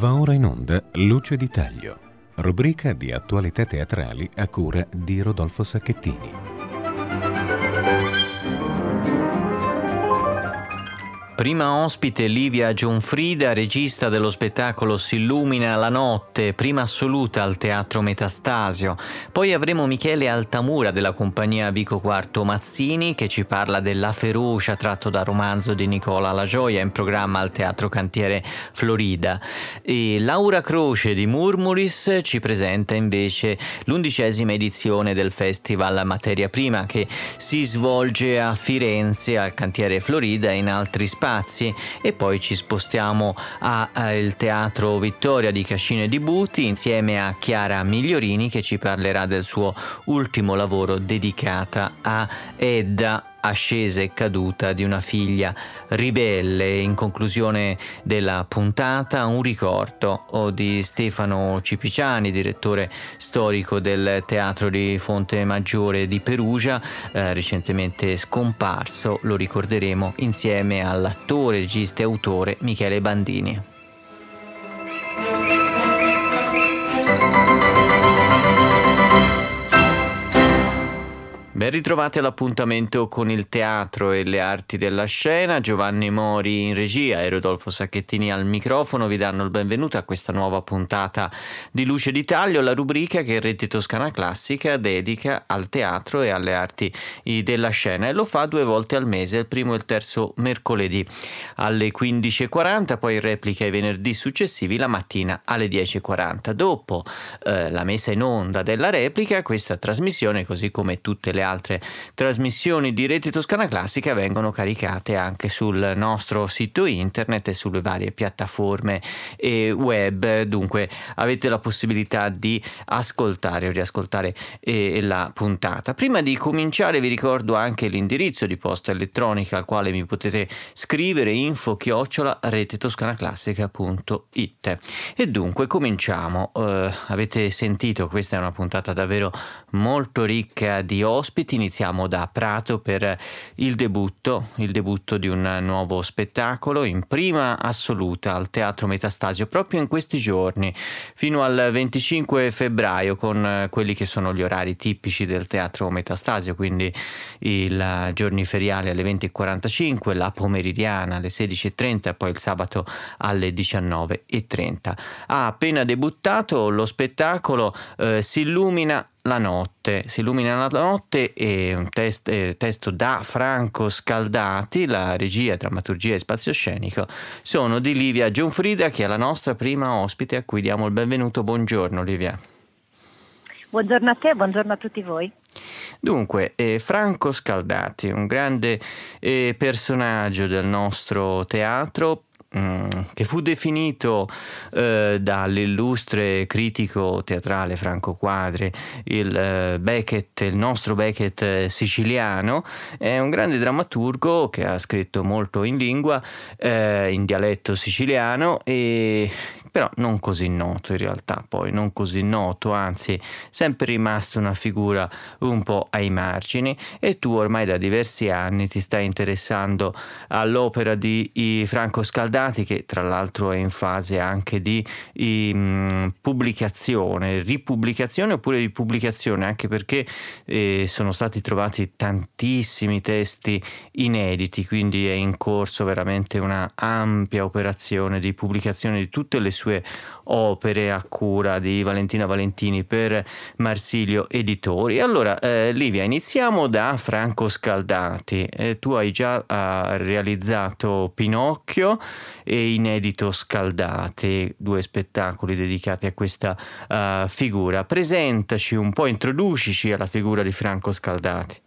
Va ora in onda Luce di Taglio, rubrica di attualità teatrali a cura di Rodolfo Sacchettini. Prima ospite Livia Gionfrida, regista dello spettacolo Si illumina la notte, prima assoluta al Teatro Metastasio. Poi avremo Michele Altamura della compagnia Vico Quarto Mazzini che ci parla della ferocia tratto dal romanzo di Nicola La Gioia in programma al Teatro Cantiere Florida. E Laura Croce di Murmuris ci presenta invece l'undicesima edizione del Festival Materia Prima che si svolge a Firenze al Cantiere Florida e in altri spazi spazi e poi ci spostiamo al Teatro Vittoria di Cascine di Buti insieme a Chiara Migliorini che ci parlerà del suo ultimo lavoro dedicata a Edda ascesa e caduta di una figlia ribelle. In conclusione della puntata, un ricordo di Stefano Cipiciani, direttore storico del Teatro di Fonte Maggiore di Perugia, eh, recentemente scomparso. Lo ricorderemo insieme all'attore, regista e autore Michele Bandini. Ben ritrovati all'appuntamento con il teatro e le arti della scena. Giovanni Mori in regia e Rodolfo Sacchettini al microfono vi danno il benvenuto a questa nuova puntata di Luce di Taglio, la rubrica che Rete Toscana Classica dedica al teatro e alle arti della scena e lo fa due volte al mese, il primo e il terzo mercoledì alle 15.40, poi replica i venerdì successivi la mattina alle 10.40. Dopo eh, la messa in onda della replica, questa trasmissione, così come tutte le altre altre trasmissioni di Rete Toscana Classica vengono caricate anche sul nostro sito internet e sulle varie piattaforme e web, dunque avete la possibilità di ascoltare o riascoltare eh, la puntata. Prima di cominciare vi ricordo anche l'indirizzo di posta elettronica al quale mi potete scrivere info chiocciola retetoscanaclassica.it e dunque cominciamo. Uh, avete sentito, questa è una puntata davvero molto ricca di ospiti ospiti. Iniziamo da Prato per il debutto, il debutto di un nuovo spettacolo in prima assoluta al Teatro Metastasio proprio in questi giorni, fino al 25 febbraio con quelli che sono gli orari tipici del Teatro Metastasio, quindi i giorni feriali alle 20.45, la pomeridiana alle 16.30 e poi il sabato alle 19.30. Ha appena debuttato lo spettacolo eh, Si illumina la notte, si illumina la notte è un test, eh, testo da Franco Scaldati, la regia, drammaturgia e spazio scenico sono di Livia Giunfrida che è la nostra prima ospite a cui diamo il benvenuto. Buongiorno Livia. Buongiorno a te, buongiorno a tutti voi. Dunque, eh, Franco Scaldati, un grande eh, personaggio del nostro teatro, che fu definito eh, dall'illustre critico teatrale Franco Quadri, il eh, Beckett, il nostro Beckett eh, siciliano, è un grande drammaturgo che ha scritto molto in lingua, eh, in dialetto siciliano e però non così noto in realtà, poi non così noto, anzi sempre rimasto una figura un po' ai margini. E tu ormai da diversi anni ti stai interessando all'opera di Franco Scaldati che tra l'altro è in fase anche di mh, pubblicazione, ripubblicazione oppure di pubblicazione anche perché eh, sono stati trovati tantissimi testi inediti, quindi è in corso veramente una ampia operazione di pubblicazione di tutte le sue sue opere a cura di Valentina Valentini per Marsilio Editori. Allora, eh, Livia, iniziamo da Franco Scaldati. Eh, tu hai già uh, realizzato Pinocchio e Inedito Scaldati, due spettacoli dedicati a questa uh, figura. Presentaci un po', introducici alla figura di Franco Scaldati.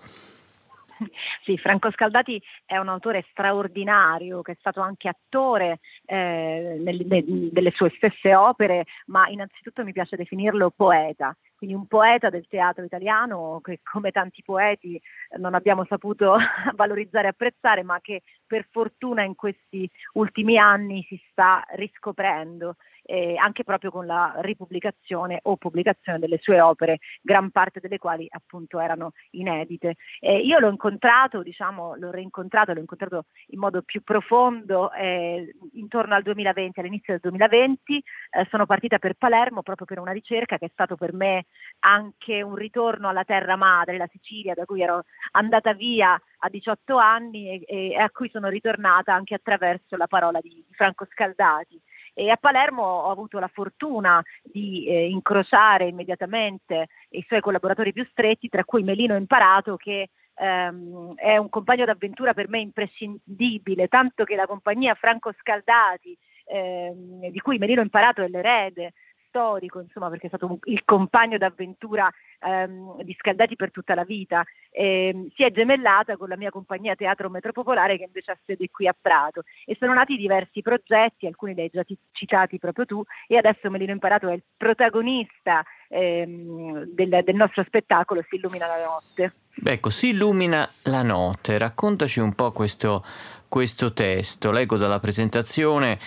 Sì, Franco Scaldati è un autore straordinario che è stato anche attore eh, nel, ne, delle sue stesse opere, ma innanzitutto mi piace definirlo poeta, quindi un poeta del teatro italiano che come tanti poeti non abbiamo saputo valorizzare e apprezzare, ma che per fortuna in questi ultimi anni si sta riscoprendo eh, anche proprio con la ripubblicazione o pubblicazione delle sue opere, gran parte delle quali appunto erano inedite. Eh, io l'ho incontrato, diciamo, l'ho reincontrato, l'ho incontrato in modo più profondo eh, intorno al 2020, all'inizio del 2020, eh, sono partita per Palermo proprio per una ricerca che è stato per me anche un ritorno alla terra madre, la Sicilia, da cui ero andata via a 18 anni e, e a cui sono ritornata anche attraverso la parola di, di Franco Scaldati. E a Palermo ho avuto la fortuna di eh, incrociare immediatamente i suoi collaboratori più stretti, tra cui Melino Imparato, che ehm, è un compagno d'avventura per me imprescindibile, tanto che la compagnia Franco Scaldati, ehm, di cui Melino Imparato è l'erede, storico, insomma, perché è stato il compagno d'avventura ehm, di Scaldati per tutta la vita. Eh, si è gemellata con la mia compagnia Teatro Metropopolare che invece ha sede qui a Prato e sono nati diversi progetti, alcuni li hai già citati proprio tu e adesso Melino Imparato è il protagonista ehm, del, del nostro spettacolo Si illumina la notte. Ecco, si illumina la notte, raccontaci un po' questo, questo testo, leggo dalla presentazione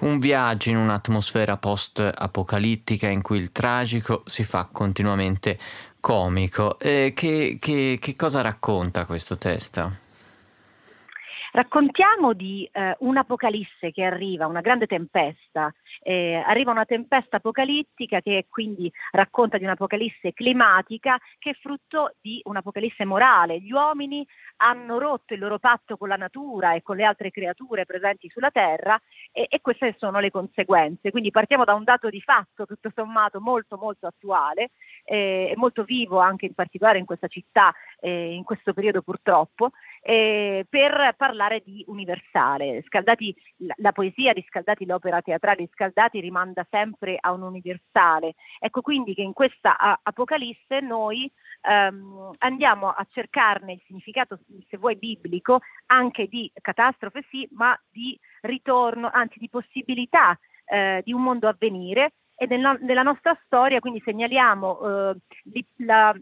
un viaggio in un'atmosfera post-apocalittica in cui il tragico si fa continuamente comico. Eh, che, che, che cosa racconta questo testo? Raccontiamo di eh, un'apocalisse che arriva, una grande tempesta. Eh, arriva una tempesta apocalittica che quindi racconta di un'apocalisse climatica che è frutto di un'apocalisse morale. Gli uomini hanno rotto il loro patto con la natura e con le altre creature presenti sulla Terra e, e queste sono le conseguenze. Quindi partiamo da un dato di fatto tutto sommato molto molto attuale eh, e molto vivo anche in particolare in questa città, eh, in questo periodo purtroppo eh, per parlare di universale. Scaldati, la, la, poesia di Scaldati, l'opera teatrale di Scaldati rimanda sempre a un universale. Ecco quindi che in questa a, Apocalisse noi ehm, andiamo a cercarne il significato, se vuoi, biblico, anche di catastrofe sì, ma di ritorno, anzi di possibilità eh, di un mondo a venire e nel, nella nostra storia quindi segnaliamo eh, la,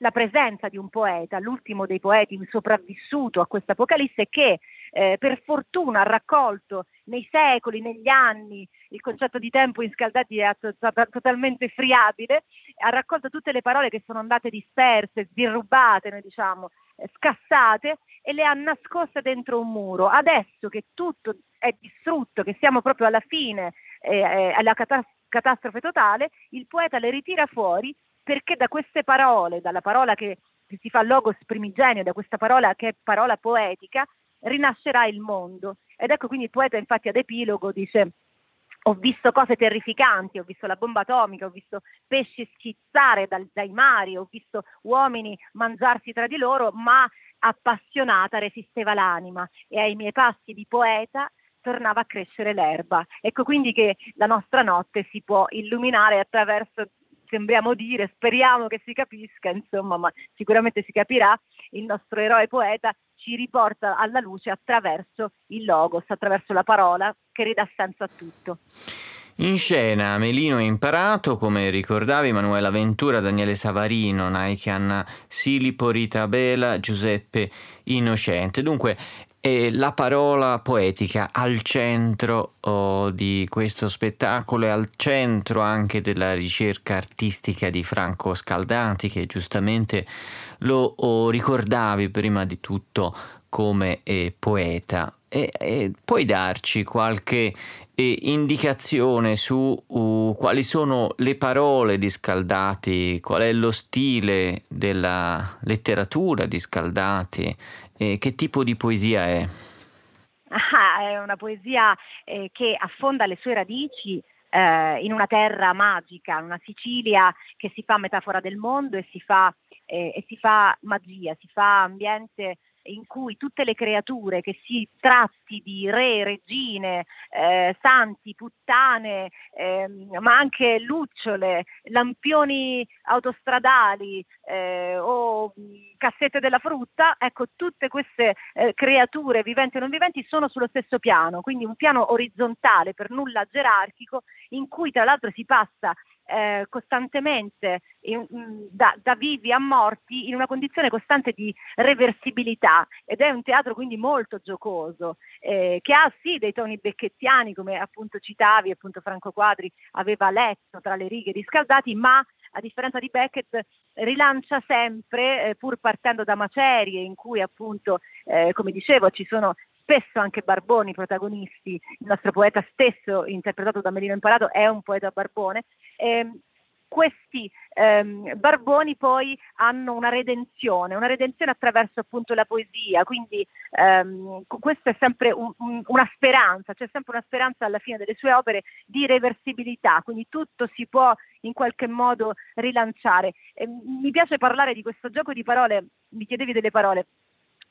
la presenza di un poeta, l'ultimo dei poeti sopravvissuto a questa Apocalisse, che eh, per fortuna ha raccolto nei secoli, negli anni, il concetto di tempo in scaldati è to- to- totalmente friabile, ha raccolto tutte le parole che sono andate disperse, sdirrubate, noi diciamo, eh, scassate e le ha nascoste dentro un muro. Adesso che tutto è distrutto, che siamo proprio alla fine, eh, eh alla catas- catastrofe totale, il poeta le ritira fuori perché da queste parole, dalla parola che, si fa logos primigenio, da questa parola che è parola poetica, rinascerà il mondo. Ed ecco quindi il poeta infatti ad epilogo dice ho visto cose terrificanti, ho visto la bomba atomica, ho visto pesci schizzare dal, dai mari, ho visto uomini mangiarsi tra di loro, ma appassionata resisteva l'anima e ai miei passi di poeta tornava a crescere l'erba. Ecco quindi che la nostra notte si può illuminare attraverso sembriamo dire, speriamo che si capisca, insomma, ma sicuramente si capirà, il nostro eroe poeta ci riporta alla luce attraverso il logos, attraverso la parola che ridà senso a tutto. In scena Melino è imparato, come ricordavi Emanuela Ventura, Daniele Savarino, Naikan Silipo, Rita Bela, Giuseppe Innocente. Dunque e la parola poetica al centro oh, di questo spettacolo e al centro anche della ricerca artistica di Franco Scaldati che giustamente lo oh, ricordavi prima di tutto come eh, poeta. E, e, puoi darci qualche eh, indicazione su uh, quali sono le parole di Scaldati, qual è lo stile della letteratura di Scaldati eh, che tipo di poesia è? Ah, è una poesia eh, che affonda le sue radici eh, in una terra magica, una Sicilia che si fa metafora del mondo e si fa, eh, e si fa magia, si fa ambiente in cui tutte le creature, che si tratti di re, regine, eh, santi, puttane, eh, ma anche lucciole, lampioni autostradali eh, o cassette della frutta, ecco, tutte queste eh, creature viventi e non viventi sono sullo stesso piano, quindi un piano orizzontale, per nulla gerarchico, in cui tra l'altro si passa eh, costantemente in, mm, da, da, vivi a morti in una condizione costante di reversibilità. Ed è un teatro quindi molto giocoso eh, che ha sì dei toni becchettiani come appunto citavi appunto Franco Quadri aveva letto tra le righe di Scaldati ma a differenza di Beckett rilancia sempre eh, pur partendo da macerie in cui appunto eh, come dicevo ci sono spesso anche Barboni protagonisti, il nostro poeta stesso, interpretato da Melino Imparato, è un poeta barbone. Eh, questi ehm, barboni poi hanno una redenzione, una redenzione attraverso appunto la poesia, quindi ehm, questa è sempre un, un, una speranza, c'è sempre una speranza alla fine delle sue opere di reversibilità, quindi tutto si può in qualche modo rilanciare. E mi piace parlare di questo gioco di parole, mi chiedevi delle parole,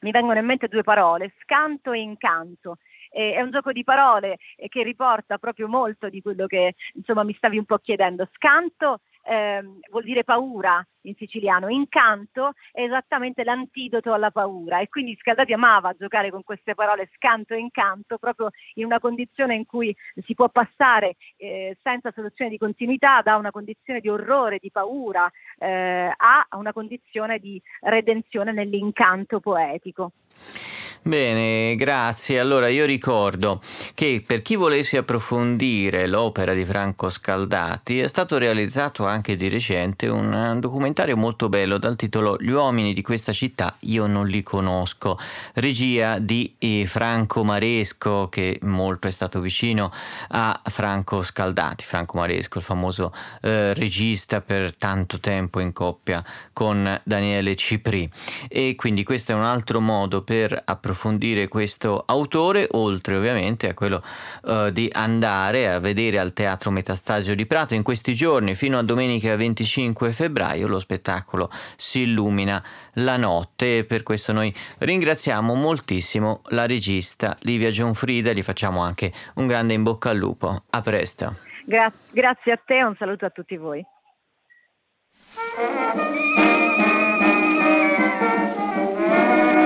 mi vengono in mente due parole, scanto e incanto. Eh, è un gioco di parole eh, che riporta proprio molto di quello che insomma mi stavi un po' chiedendo. Scanto ehm, vuol dire paura in siciliano, incanto è esattamente l'antidoto alla paura e quindi Scaldati amava giocare con queste parole scanto e incanto proprio in una condizione in cui si può passare eh, senza soluzione di continuità da una condizione di orrore, di paura eh, a una condizione di redenzione nell'incanto poetico. Bene, grazie. Allora io ricordo che per chi volesse approfondire l'opera di Franco Scaldati è stato realizzato anche di recente un documentario molto bello dal titolo Gli uomini di questa città io non li conosco, regia di eh, Franco Maresco che molto è stato vicino a Franco Scaldati. Franco Maresco, il famoso eh, regista per tanto tempo in coppia con Daniele Cipri. E quindi questo è un altro modo per approfondire questo autore, oltre ovviamente a quello uh, di andare a vedere al Teatro Metastasio di Prato in questi giorni, fino a domenica 25 febbraio, lo lo spettacolo si illumina la notte e per questo noi ringraziamo moltissimo la regista Livia Gionfrida e gli facciamo anche un grande in bocca al lupo. A presto. Gra- grazie a te e un saluto a tutti voi. Thank you.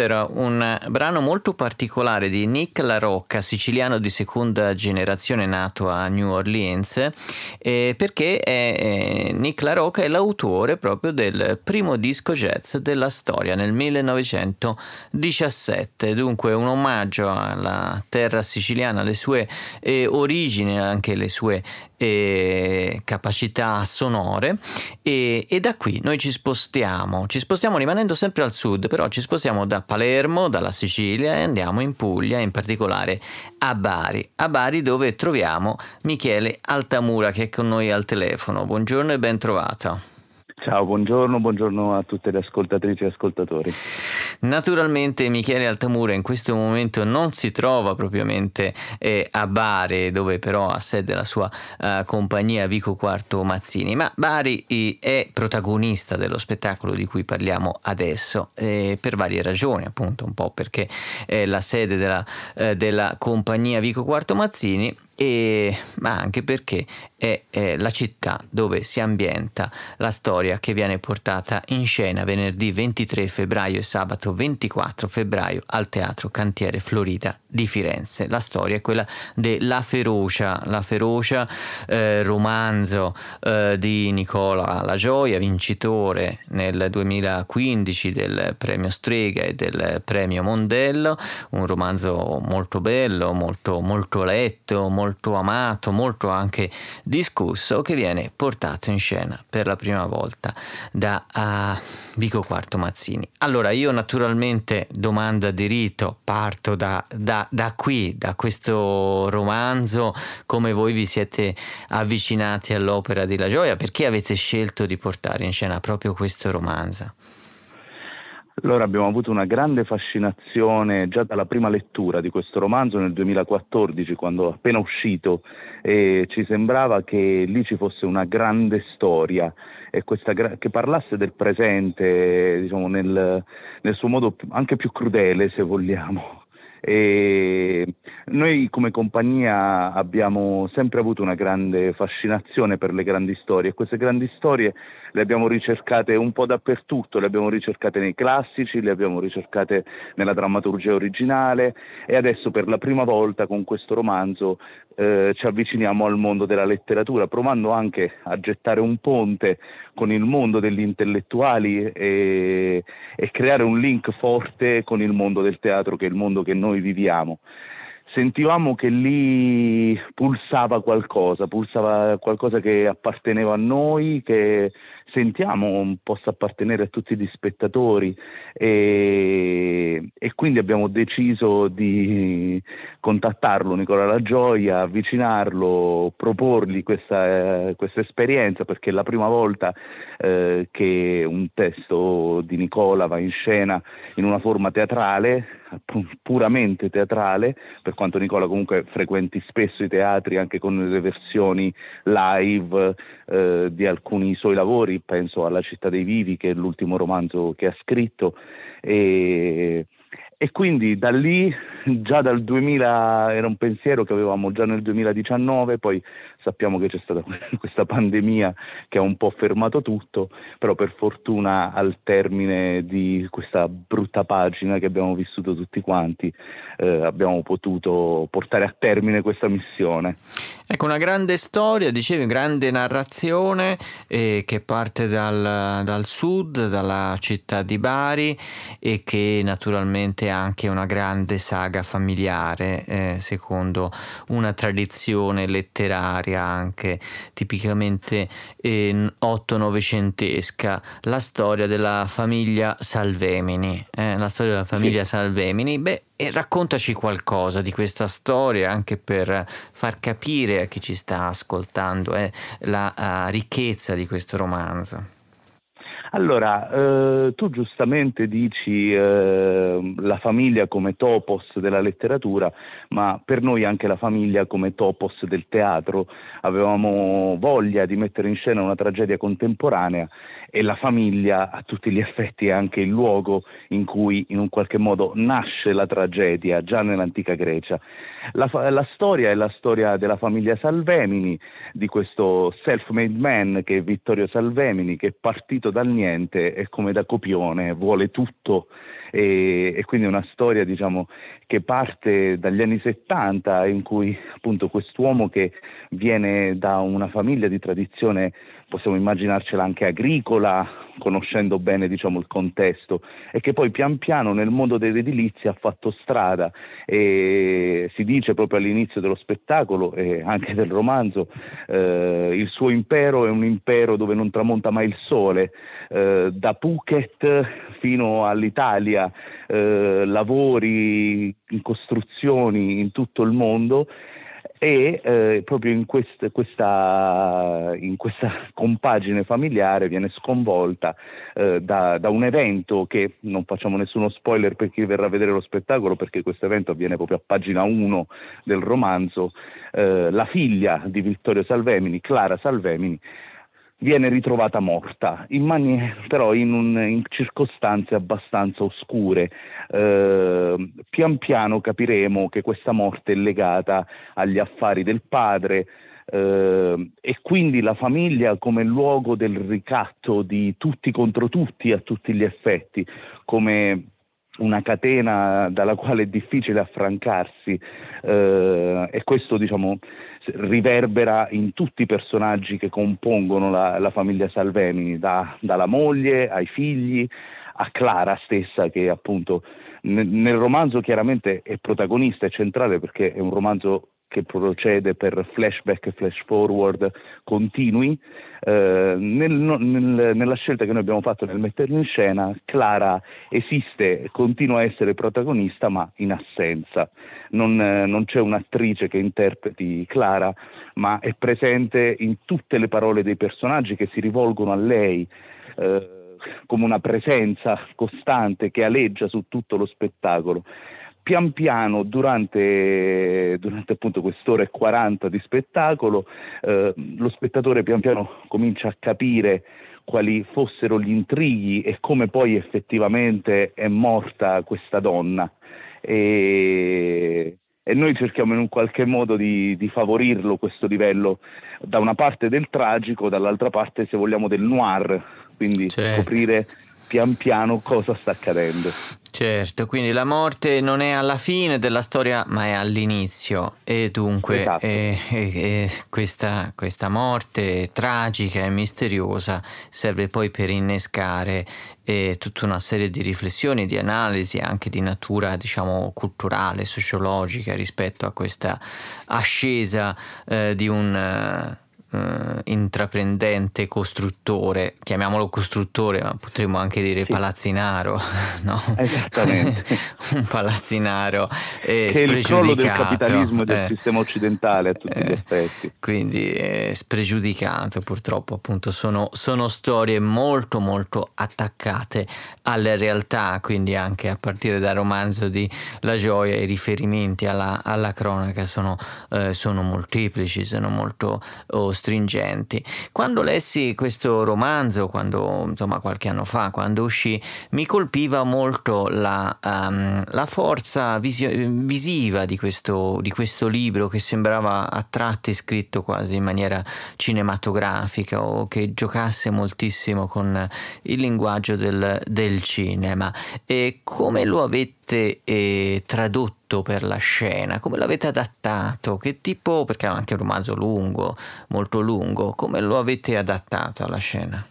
Era un brano molto particolare di Nick La Rocca, siciliano di seconda generazione nato a New Orleans, eh, perché è, eh, Nick La Rocca è l'autore proprio del primo disco jazz della storia nel 1917, dunque un omaggio alla terra siciliana, alle sue eh, origini, anche le sue e capacità sonore e, e, da qui noi ci spostiamo, ci spostiamo rimanendo sempre al sud, però ci spostiamo da Palermo, dalla Sicilia e andiamo in Puglia, in particolare a Bari, a Bari dove troviamo Michele Altamura che è con noi al telefono. Buongiorno e ben trovato. Ciao, buongiorno, buongiorno a tutte le ascoltatrici e ascoltatori. Naturalmente Michele Altamura in questo momento non si trova propriamente eh, a Bari, dove però ha sede la sua uh, compagnia Vico Quarto Mazzini, ma Bari eh, è protagonista dello spettacolo di cui parliamo adesso eh, per varie ragioni, appunto un po' perché è la sede della, eh, della compagnia Vico Quarto Mazzini e, ma anche perché è, è, la città dove si ambienta la storia che viene portata in scena venerdì 23 febbraio e sabato 24 febbraio al Teatro Cantiere Florida di Firenze. La storia è quella della Ferocia, la Ferocia eh, romanzo eh, di Nicola La Gioia, vincitore nel 2015 del premio Strega e del premio Mondello, un romanzo molto bello, molto, molto letto, molto molto amato, molto anche discusso, che viene portato in scena per la prima volta da uh, Vico Quarto Mazzini. Allora io naturalmente, domanda di rito, parto da, da, da qui, da questo romanzo, come voi vi siete avvicinati all'opera di La Gioia, perché avete scelto di portare in scena proprio questo romanzo? Allora abbiamo avuto una grande fascinazione già dalla prima lettura di questo romanzo nel 2014, quando appena uscito, e ci sembrava che lì ci fosse una grande storia questa, che parlasse del presente, diciamo, nel, nel suo modo anche più crudele, se vogliamo. E noi come compagnia abbiamo sempre avuto una grande fascinazione per le grandi storie e queste grandi storie le abbiamo ricercate un po' dappertutto, le abbiamo ricercate nei classici, le abbiamo ricercate nella drammaturgia originale e adesso per la prima volta con questo romanzo eh, ci avviciniamo al mondo della letteratura, provando anche a gettare un ponte con il mondo degli intellettuali e, e creare un link forte con il mondo del teatro, che è il mondo che noi viviamo sentivamo che lì pulsava qualcosa, pulsava qualcosa che apparteneva a noi, che sentiamo possa appartenere a tutti gli spettatori. E, e quindi abbiamo deciso di contattarlo Nicola La Gioia, avvicinarlo, proporgli questa, eh, questa esperienza perché è la prima volta eh, che un testo di Nicola va in scena in una forma teatrale, puramente teatrale, per quanto Nicola comunque frequenti spesso i teatri anche con le versioni live eh, di alcuni suoi lavori, penso alla Città dei Vivi che è l'ultimo romanzo che ha scritto e, e quindi da lì, già dal 2000, era un pensiero che avevamo già nel 2019, poi sappiamo che c'è stata questa pandemia che ha un po' fermato tutto, però per fortuna al termine di questa brutta pagina che abbiamo vissuto tutti quanti eh, abbiamo potuto portare a termine questa missione. Ecco, una grande storia, dicevi, grande narrazione eh, che parte dal, dal sud, dalla città di Bari e che naturalmente ha anche una grande saga familiare, eh, secondo una tradizione letteraria anche tipicamente eh, otto-novecentesca, la storia della famiglia Salvemini. Eh, la storia della famiglia sì. Salvemini, beh, e raccontaci qualcosa di questa storia anche per far capire a chi ci sta ascoltando eh, la uh, ricchezza di questo romanzo. Allora, eh, tu giustamente dici eh, la famiglia come topos della letteratura, ma per noi anche la famiglia come topos del teatro. Avevamo voglia di mettere in scena una tragedia contemporanea e la famiglia a tutti gli effetti è anche il luogo in cui in un qualche modo nasce la tragedia già nell'antica Grecia. La, la storia è la storia della famiglia Salvemini, di questo self-made man che è Vittorio Salvemini, che è partito dal niente è come da copione, vuole tutto e, e quindi una storia diciamo, che parte dagli anni 70 in cui appunto quest'uomo che viene da una famiglia di tradizione possiamo immaginarcela anche agricola, conoscendo bene diciamo, il contesto, e che poi pian piano nel mondo dell'edilizia ha fatto strada. E si dice proprio all'inizio dello spettacolo e anche del romanzo, eh, il suo impero è un impero dove non tramonta mai il sole, eh, da Phuket fino all'Italia, eh, lavori costruzioni in tutto il mondo e eh, proprio in, quest, questa, in, questa, compagine familiare viene sconvolta eh, da, da, un evento che non facciamo nessuno spoiler per chi verrà a vedere lo spettacolo perché questo evento avviene proprio a pagina 1 del romanzo, eh, la figlia di Vittorio Salvemini, Clara Salvemini, viene ritrovata morta, in maniera, però in, un, in, circostanze abbastanza oscure. Eh, pian piano capiremo che questa morte è legata agli affari del padre. Eh, e quindi la famiglia come luogo del ricatto di tutti contro tutti a tutti gli effetti, come una catena dalla quale è difficile affrancarsi eh, e questo diciamo riverbera in tutti i personaggi che compongono la, la famiglia Salvemini, da, dalla moglie ai figli a Clara stessa che appunto nel, romanzo chiaramente è protagonista, è centrale perché è un romanzo che procede per flashback e flash forward continui, eh, nel, nel, nella scelta che noi abbiamo fatto nel metterlo in scena, Clara esiste, continua a essere protagonista ma in assenza. Non, eh, non c'è un'attrice che interpreti Clara, ma è presente in tutte le parole dei personaggi che si rivolgono a lei. Eh, come una presenza costante che aleggia su tutto lo spettacolo pian piano durante, durante appunto quest'ora e 40 di spettacolo eh, lo spettatore pian piano comincia a capire quali fossero gli intrighi e come poi effettivamente è morta questa donna. E, e noi cerchiamo in un qualche modo di, di, favorirlo questo livello, da una parte del tragico, dall'altra parte se vogliamo del noir, quindi certo. scoprire pian piano cosa sta accadendo. Certo, quindi la morte non è alla fine della storia ma è all'inizio e dunque esatto. eh, eh, questa, questa, morte tragica e misteriosa serve poi per innescare eh, tutta una serie di riflessioni, di analisi anche di natura diciamo culturale, sociologica rispetto a questa ascesa eh, di un eh, intraprendente costruttore, chiamiamolo costruttore, ma potremmo anche dire sì. palazzinaro, no? Esattamente. un palazzinaro eh, che è il crollo del capitalismo e del eh, sistema occidentale a tutti gli eh, effetti. Quindi eh, spregiudicato purtroppo, appunto, sono, sono storie molto molto attaccate alle realtà, quindi anche a partire dal romanzo di La gioia i riferimenti alla, alla cronaca sono, sono molteplici, sono molto oh, stringenti. Quando lessi questo romanzo, quando insomma qualche anno fa, quando uscì, mi colpiva molto la, um, la forza visio- visiva di questo, di questo libro che sembrava a tratti scritto quasi in maniera cinematografica o che giocasse moltissimo con il linguaggio del, del cinema. E come lo avete eh, tradotto? per la scena? Come l'avete adattato? Che tipo, perché è anche un romanzo lungo, molto lungo, come lo avete adattato alla scena?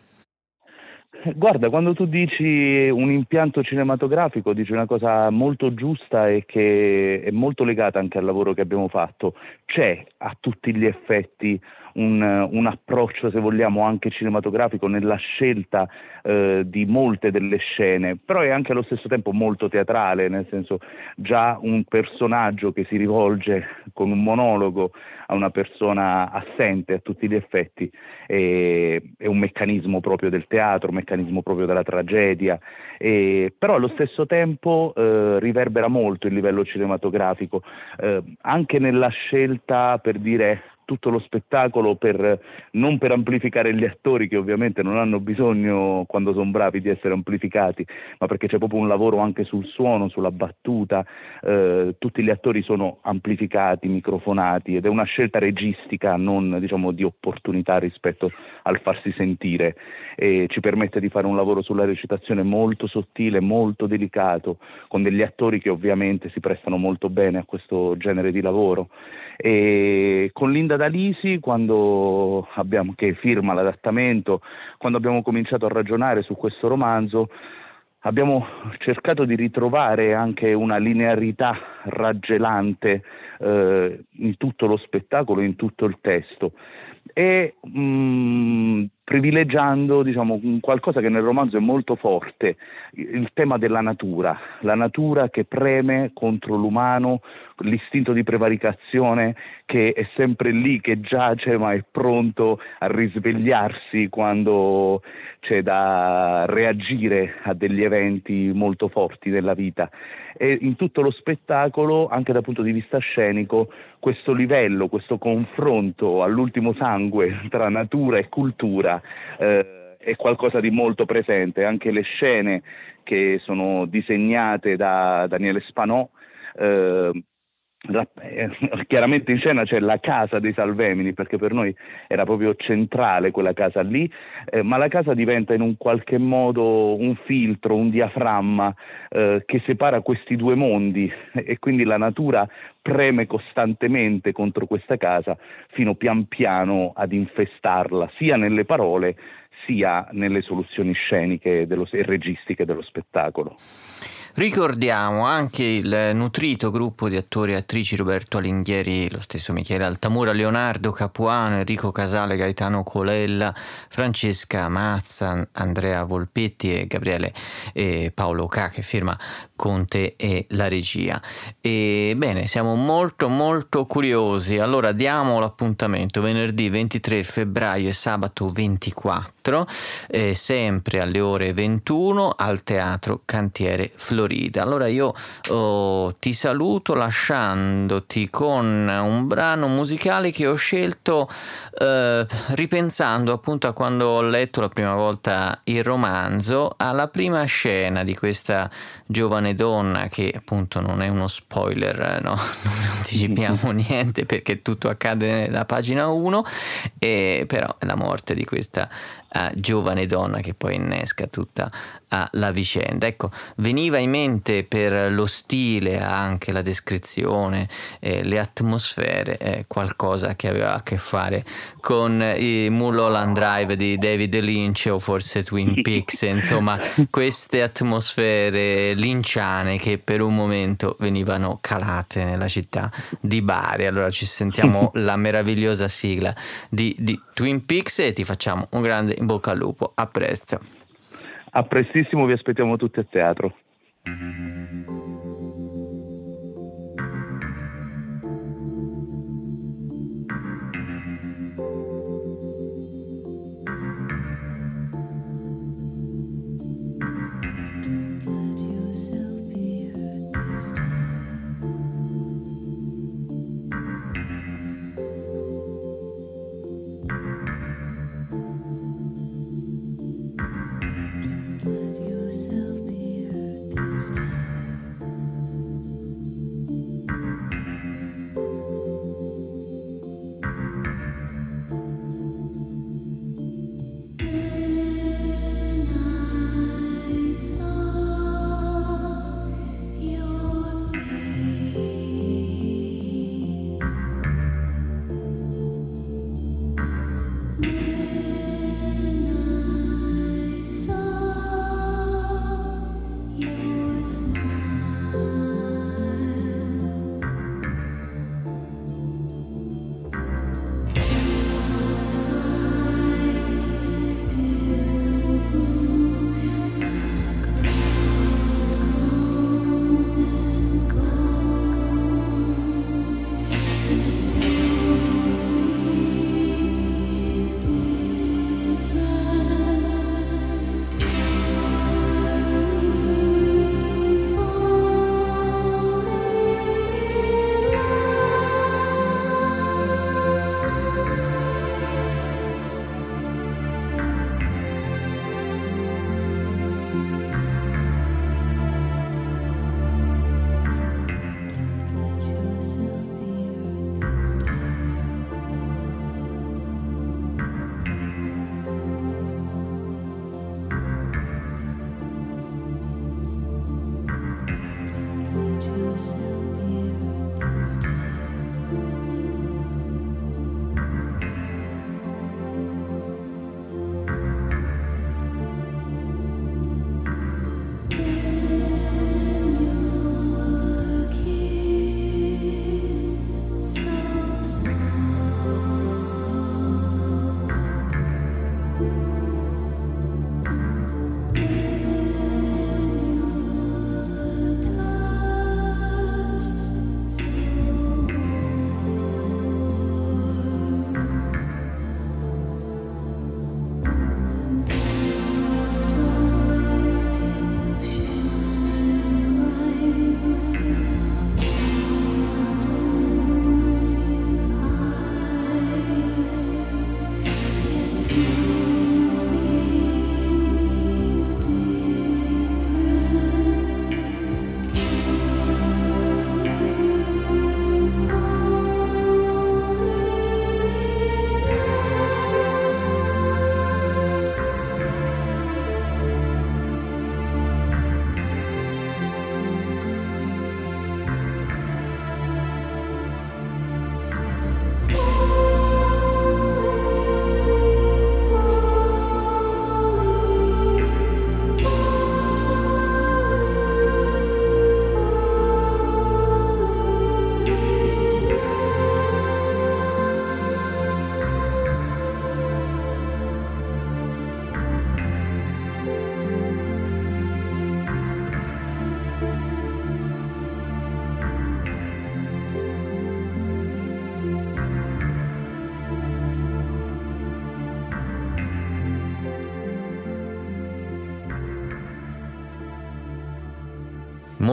Guarda, quando tu dici un impianto cinematografico, dici una cosa molto giusta e che è molto legata anche al lavoro che abbiamo fatto. C'è a tutti gli effetti un, un approccio, se vogliamo, anche cinematografico nella scelta eh, di molte delle scene, però è anche allo stesso tempo molto teatrale, nel senso già un personaggio che si rivolge con un monologo a una persona assente a tutti gli effetti è, è un meccanismo proprio del teatro, un meccanismo proprio della tragedia, e, però allo stesso tempo eh, riverbera molto il livello cinematografico, eh, anche nella scelta per dire tutto lo spettacolo per, non per amplificare gli attori che ovviamente non hanno bisogno quando sono bravi di essere amplificati, ma perché c'è proprio un lavoro anche sul suono, sulla battuta, eh, tutti gli attori sono amplificati, microfonati ed è una scelta registica, non diciamo di opportunità rispetto al farsi sentire e ci permette di fare un lavoro sulla recitazione molto sottile, molto delicato, con degli attori che ovviamente si prestano molto bene a questo genere di lavoro. E con Linda Dalisi, quando abbiamo, che firma l'adattamento, quando abbiamo cominciato a ragionare su questo romanzo, abbiamo cercato di ritrovare anche una linearità raggelante eh, in tutto lo spettacolo, in tutto il testo. E mh, mm, privilegiando diciamo, qualcosa che nel romanzo è molto forte, il tema della natura, la natura che preme contro l'umano, l'istinto di prevaricazione che è sempre lì, che giace ma è pronto a risvegliarsi quando c'è da reagire a degli eventi molto forti della vita. E in tutto lo spettacolo, anche dal punto di vista scenico, questo livello, questo confronto all'ultimo sangue tra natura e cultura eh, è qualcosa di molto presente. Anche le scene che sono disegnate da Daniele Spanò eh, eh, chiaramente in scena c'è la casa dei Salvemini perché per noi era proprio centrale quella casa lì, eh, ma la casa diventa in un qualche modo un filtro, un diaframma eh, che separa questi due mondi e quindi la natura preme costantemente contro questa casa fino pian piano ad infestarla sia nelle parole sia nelle soluzioni sceniche e registiche dello spettacolo. Ricordiamo anche il nutrito gruppo di attori e attrici Roberto Alinghieri, lo stesso Michele Altamura, Leonardo Capuano, Enrico Casale, Gaetano Colella, Francesca Mazza, Andrea Volpetti e Gabriele e Paolo Ca che firma Conte e la regia. E bene, siamo molto molto curiosi. Allora diamo l'appuntamento venerdì 23 febbraio e sabato 24, eh, sempre alle ore 21 al Teatro Cantiere Florida. Allora io oh, ti saluto lasciandoti con un brano musicale che ho scelto eh, ripensando appunto a quando ho letto la prima volta il romanzo, alla prima scena di questa giovane giovane donna che appunto non è uno spoiler, no? non anticipiamo niente perché tutto accade nella pagina 1, e però è la morte di questa uh, giovane donna che poi innesca tutta uh, la vicenda. Ecco, veniva in mente per lo stile, anche la descrizione, eh, le atmosfere, eh, qualcosa che aveva a che fare con i Mulholland Drive di David Lynch o forse Twin Peaks, insomma, queste atmosfere linciane che per un momento venivano calate nella città di Bari. Allora ci sentiamo la meravigliosa sigla di, di Twin Peaks e ti facciamo un grande in bocca al lupo. A presto. A prestissimo vi aspettiamo tutti a teatro. yourself be hurt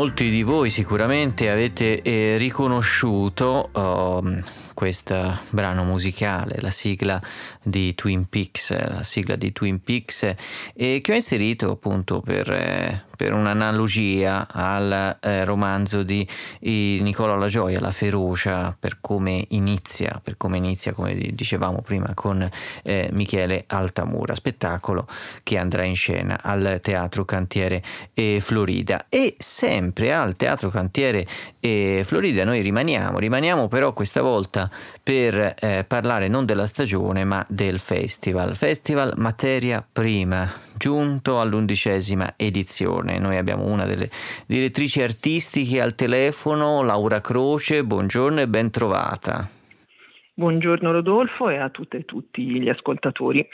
Molti di voi sicuramente avete eh, riconosciuto uh, questo brano musicale, la sigla di Twin Peaks, la sigla di Twin Peaks, e che ho inserito appunto per, eh, per un'analogia al eh, romanzo di Nicola La Gioia, La ferocia, per come inizia, per come inizia, come dicevamo prima, con eh, Michele Altamura, spettacolo che andrà in scena al Teatro Cantiere Florida. E sempre al Teatro Cantiere Florida noi rimaniamo, rimaniamo però questa volta per eh, parlare non della stagione ma del festival. Festival Materia Prima, giunto all'undicesima edizione. Noi abbiamo una delle direttrici artistiche al telefono, Laura Croce, buongiorno e ben trovata. Buongiorno Rodolfo e a tutte e tutti gli ascoltatori.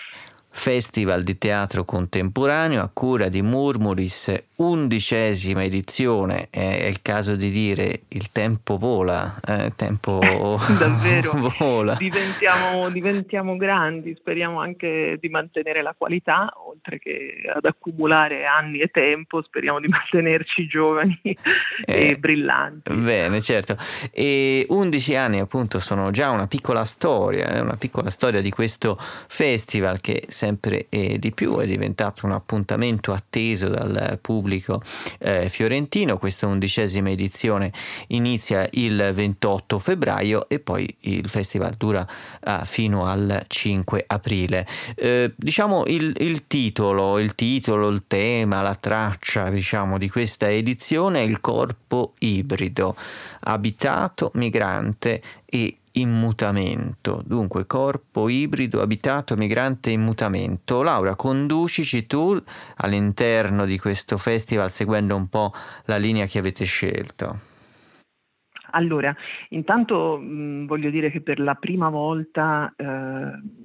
Festival di Teatro Contemporaneo a cura di Murmuris, undicesima edizione, è il caso di dire il tempo vola, eh, il tempo davvero vola. Diventiamo, diventiamo, grandi, speriamo anche di mantenere la qualità, oltre che ad accumulare anni e tempo, speriamo di mantenerci giovani eh, e brillanti. Bene, certo. E 11 anni appunto sono già una piccola storia, una piccola storia di questo festival che sempre di più è diventato un appuntamento atteso dal pubblico eh, fiorentino. Questa undicesima edizione inizia il 28 febbraio e poi il festival dura uh, fino al 5 aprile. Eh, diciamo il, il, titolo, il titolo, il tema, la traccia diciamo, di questa edizione è il corpo ibrido, abitato, migrante e in mutamento, dunque corpo ibrido, abitato, migrante in mutamento. Laura, conducici tu all'interno di questo festival seguendo un po' la linea che avete scelto. Allora, intanto mh, voglio dire che per la prima volta eh,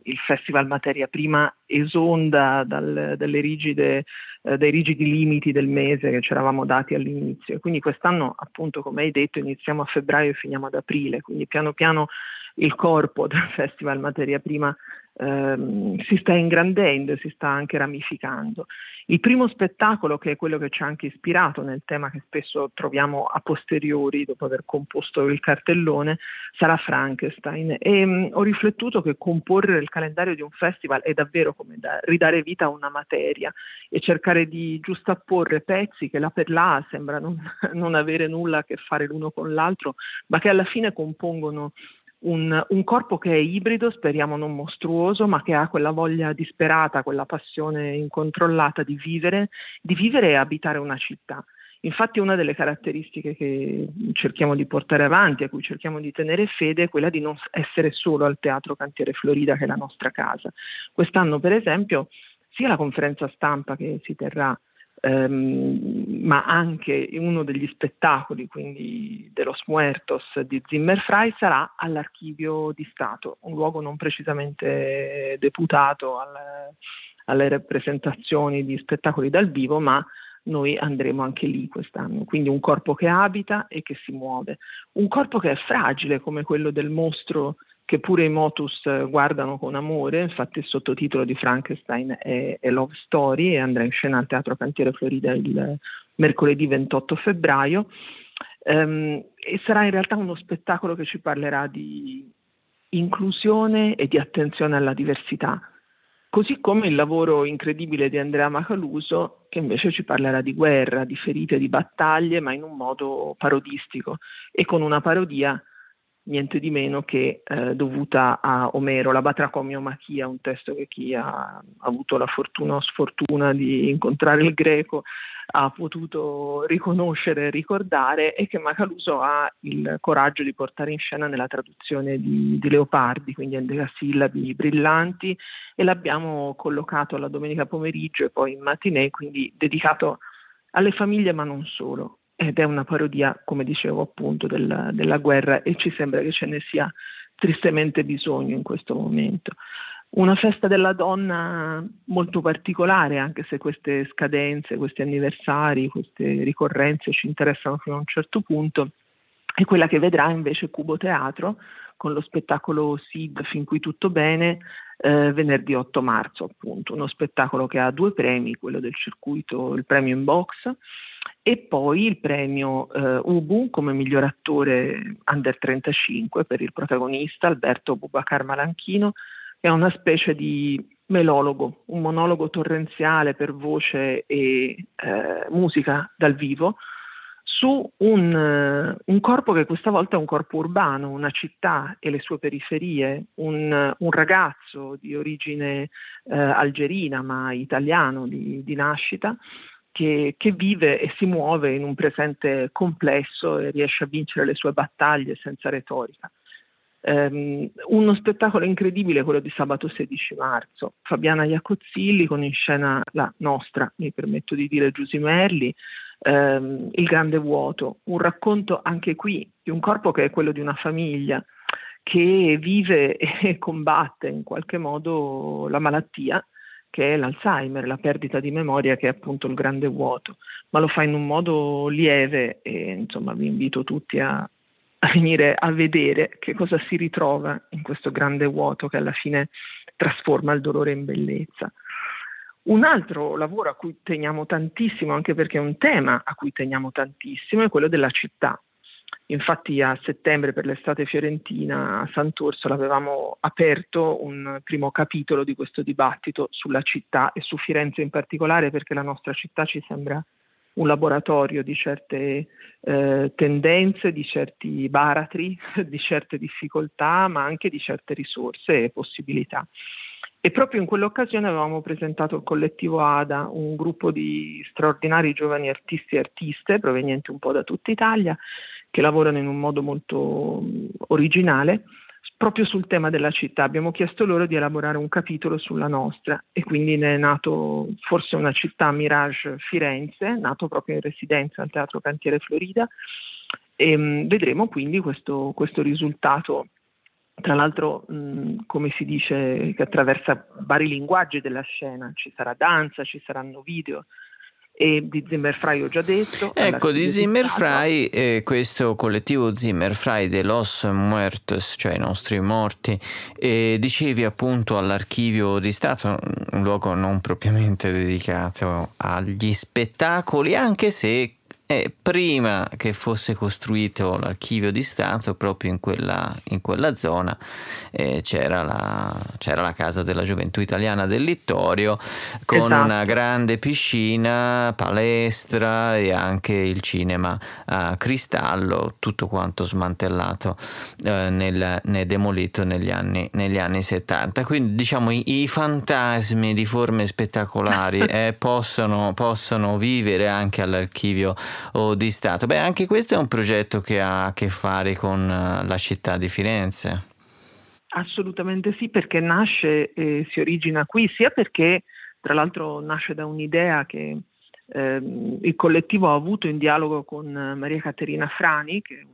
il Festival Materia Prima esonda dal, rigide, eh, dai rigidi limiti del mese che ci eravamo dati all'inizio. Quindi quest'anno, appunto, come hai detto, iniziamo a febbraio e finiamo ad aprile, quindi piano piano il corpo del Festival Materia Prima ehm, si sta ingrandendo, si sta anche ramificando. Il primo spettacolo, che è quello che ci ha anche ispirato nel tema che spesso troviamo a posteriori dopo aver composto il cartellone, sarà Frankenstein. E mh, mm, ho riflettuto che comporre il calendario di un festival è davvero come da, ridare vita a una materia e cercare di giustapporre pezzi che là per là sembrano non avere nulla a che fare l'uno con l'altro, ma che alla fine compongono un, un, corpo che è ibrido, speriamo non mostruoso, ma che ha quella voglia disperata, quella passione incontrollata di vivere, di vivere e abitare una città. Infatti una delle caratteristiche che cerchiamo di portare avanti, a cui cerchiamo di tenere fede, è quella di non essere solo al Teatro Cantiere Florida, che è la nostra casa. Quest'anno, per esempio, sia la conferenza stampa che si terrà ehm, ma anche uno degli spettacoli, quindi dello Muertos di Zimmer Frey, sarà all'Archivio di Stato, un luogo non precisamente deputato alle, alle rappresentazioni di spettacoli dal vivo, ma noi andremo anche lì quest'anno. Quindi un corpo che abita e che si muove, un corpo che è fragile come quello del mostro che pure i Motus guardano con amore, infatti il sottotitolo di Frankenstein è, è Love Story e andrà in scena al Teatro Cantiere Florida il mercoledì 28 febbraio. Um, e sarà in realtà uno spettacolo che ci parlerà di inclusione e di attenzione alla diversità, così come il lavoro incredibile di Andrea Macaluso che invece ci parlerà di guerra, di ferite, di battaglie, ma in un modo parodistico e con una parodia niente di meno che eh, dovuta a Omero, la Batracomiomachia, un testo che chi ha avuto la fortuna o sfortuna di incontrare il greco ha potuto riconoscere e ricordare e che Macaluso ha il coraggio di portare in scena nella traduzione di, di Leopardi, quindi endecasillabi brillanti e l'abbiamo collocato alla domenica pomeriggio e poi in matinée, quindi dedicato alle famiglie ma non solo ed è una parodia, come dicevo appunto, della, della guerra e ci sembra che ce ne sia tristemente bisogno in questo momento. Una festa della donna molto particolare, anche se queste scadenze, questi anniversari, queste ricorrenze ci interessano fino a un certo punto, è quella che vedrà invece Cubo Teatro con lo spettacolo SID Fin qui tutto bene eh, venerdì 8 marzo, appunto, uno spettacolo che ha due premi, quello del circuito, il premio in box e poi il premio eh, Ubu come miglior attore under 35 per il protagonista Alberto Bubacar Malanchino, che è una specie di melologo, un monologo torrenziale per voce e eh, musica dal vivo su un, un, corpo che questa volta è un corpo urbano, una città e le sue periferie, un, un ragazzo di origine eh, algerina ma italiano di, di nascita, che, che, vive e si muove in un presente complesso e riesce a vincere le sue battaglie senza retorica. Um, uno spettacolo incredibile quello di sabato 16 marzo. Fabiana Iacozzilli con in scena la nostra, mi permetto di dire Giusy Merli, um, Il grande vuoto, un racconto anche qui di un corpo che è quello di una famiglia che vive e combatte in qualche modo la malattia che è l'Alzheimer, la perdita di memoria che è appunto il grande vuoto, ma lo fa in un modo lieve e insomma vi invito tutti a, a venire a vedere che cosa si ritrova in questo grande vuoto che alla fine trasforma il dolore in bellezza. Un altro lavoro a cui teniamo tantissimo, anche perché è un tema a cui teniamo tantissimo, è quello della città. Infatti a settembre per l'estate fiorentina a Sant'Orsola avevamo aperto un primo capitolo di questo dibattito sulla città e su Firenze in particolare perché la nostra città ci sembra un laboratorio di certe eh, tendenze, di certi baratri, di certe difficoltà, ma anche di certe risorse e possibilità. E proprio in quell'occasione avevamo presentato il collettivo ADA, un gruppo di straordinari giovani artisti e artiste provenienti un po' da tutta Italia, che lavorano in un modo molto originale proprio sul tema della città. Abbiamo chiesto loro di elaborare un capitolo sulla nostra e quindi ne è nato forse una città Mirage Firenze, nato proprio in residenza al Teatro Cantiere Florida e mh, vedremo quindi questo, questo risultato tra l'altro, mh, come si dice, che attraversa vari linguaggi della scena, ci sarà danza, ci saranno video, e di Zimmerfrei ho già detto. Ecco, di Zimmerfrei, eh, questo collettivo Zimmerfrei de Los Muertos, cioè i nostri morti, eh, dicevi appunto all'archivio di Stato, un luogo non propriamente dedicato agli spettacoli, anche se e prima che fosse costruito l'archivio di Stato, proprio in quella, in quella zona eh, c'era, la, c'era, la, Casa della Gioventù Italiana del Littorio con esatto. una grande piscina, palestra e anche il cinema a cristallo, tutto quanto smantellato, eh, nel, né demolito negli anni, negli anni 70. Quindi diciamo i, i fantasmi di forme spettacolari eh, possono, possono vivere anche all'archivio di Stato. Beh, anche questo è un progetto che ha a che fare con eh, la città di Firenze. Assolutamente sì, perché nasce e si origina qui, sia perché tra l'altro nasce da un'idea che ehm, il collettivo ha avuto in dialogo con Maria Caterina Frani, che è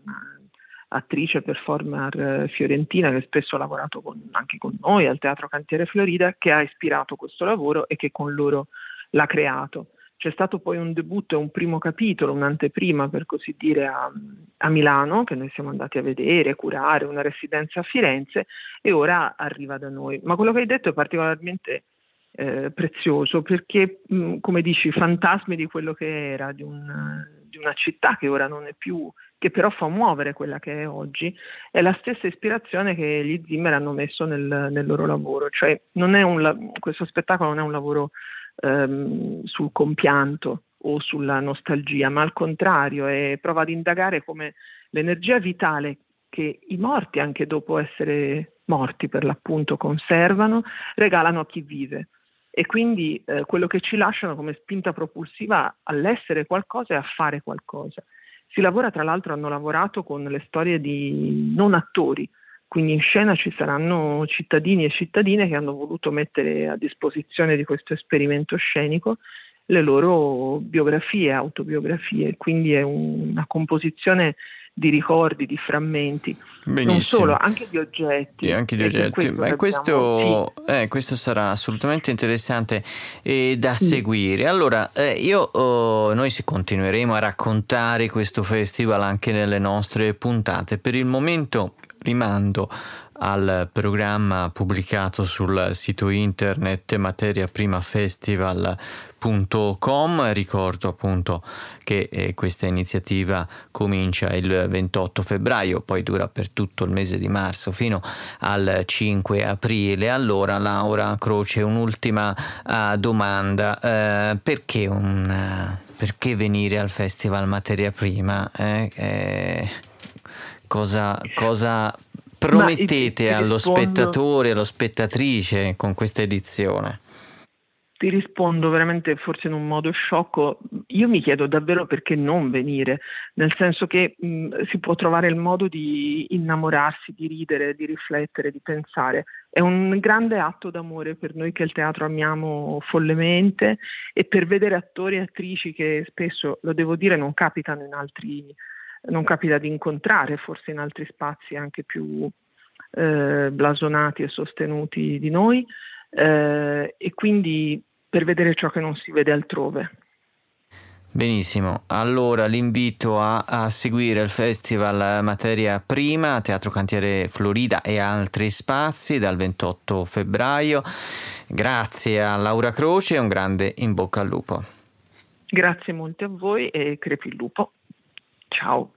un'attrice performer eh, fiorentina che spesso ha lavorato con, anche con noi al Teatro Cantiere Florida, che ha ispirato questo lavoro e che con loro l'ha creato. C'è stato poi un debutto e un primo capitolo, un'anteprima per così dire a, a, Milano, che noi siamo andati a vedere, curare, una residenza a Firenze e ora arriva da noi. Ma quello che hai detto è particolarmente eh, prezioso perché, mh, come dici, fantasmi di quello che era, di, un, di una città che ora non è più, che però fa muovere quella che è oggi, è la stessa ispirazione che gli Zimmer hanno messo nel, nel loro lavoro. Cioè, un, questo spettacolo non è un lavoro ehm, sul compianto o sulla nostalgia, ma al contrario, è, prova ad indagare come l'energia vitale che i morti, anche dopo essere morti per l'appunto, conservano, regalano a chi vive. E quindi eh, quello che ci lasciano come spinta propulsiva all'essere qualcosa e a fare qualcosa. Si lavora, tra l'altro, hanno lavorato con le storie di non attori, quindi in scena ci saranno cittadini e cittadine che hanno voluto mettere a disposizione di questo esperimento scenico le loro biografie, autobiografie, quindi è una composizione di ricordi, di frammenti, Benissimo. non solo, anche di oggetti. E anche di oggetti. Beh, questo, eh, questo, sarà assolutamente interessante e da sì. seguire. Allora, eh, io, oh, noi continueremo a raccontare questo festival anche nelle nostre puntate. Per il momento rimando al programma pubblicato sul sito internet materiaprimafestival.com. Ricordo appunto che eh, questa iniziativa comincia il 28 febbraio, poi dura per tutto il mese di marzo fino al 5 aprile. Allora Laura Croce, un'ultima uh, domanda, uh, perché, un, uh, perché venire al Festival Materia Prima? Eh? Eh, cosa, cosa promettete allo rispondo, spettatore, allo spettatrice con questa edizione? Ti rispondo veramente forse in un modo sciocco, io mi chiedo davvero perché non venire, nel senso che mh, si può trovare il modo di innamorarsi, di ridere, di riflettere, di pensare. È un grande atto d'amore per noi che il teatro amiamo follemente e per vedere attori e attrici che spesso, lo devo dire, non capitano in altri non capita di incontrare, forse in altri spazi anche più eh, blasonati e sostenuti di noi, eh, e quindi per vedere ciò che non si vede altrove. Benissimo, allora l'invito a, a, seguire il festival Materia Prima, Teatro Cantiere Florida e altri spazi dal 28 febbraio. Grazie a Laura Croce e un grande in bocca al lupo. Grazie molte a voi e crepi il lupo. Ciao.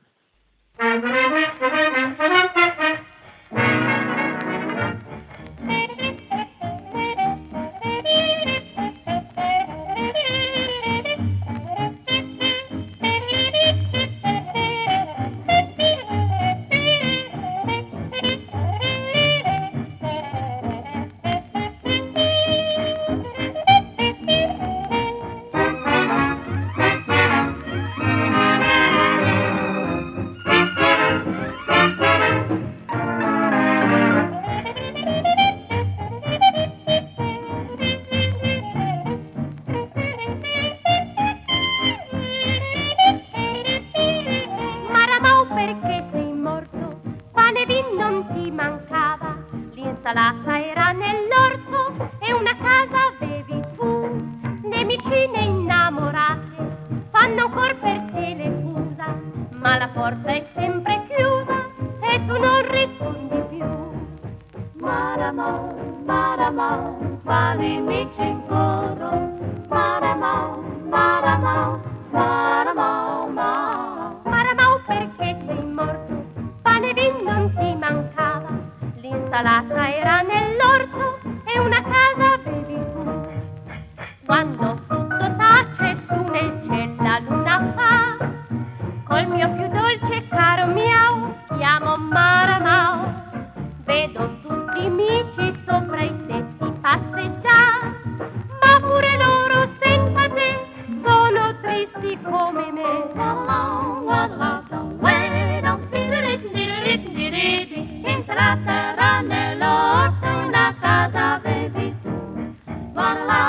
Bye.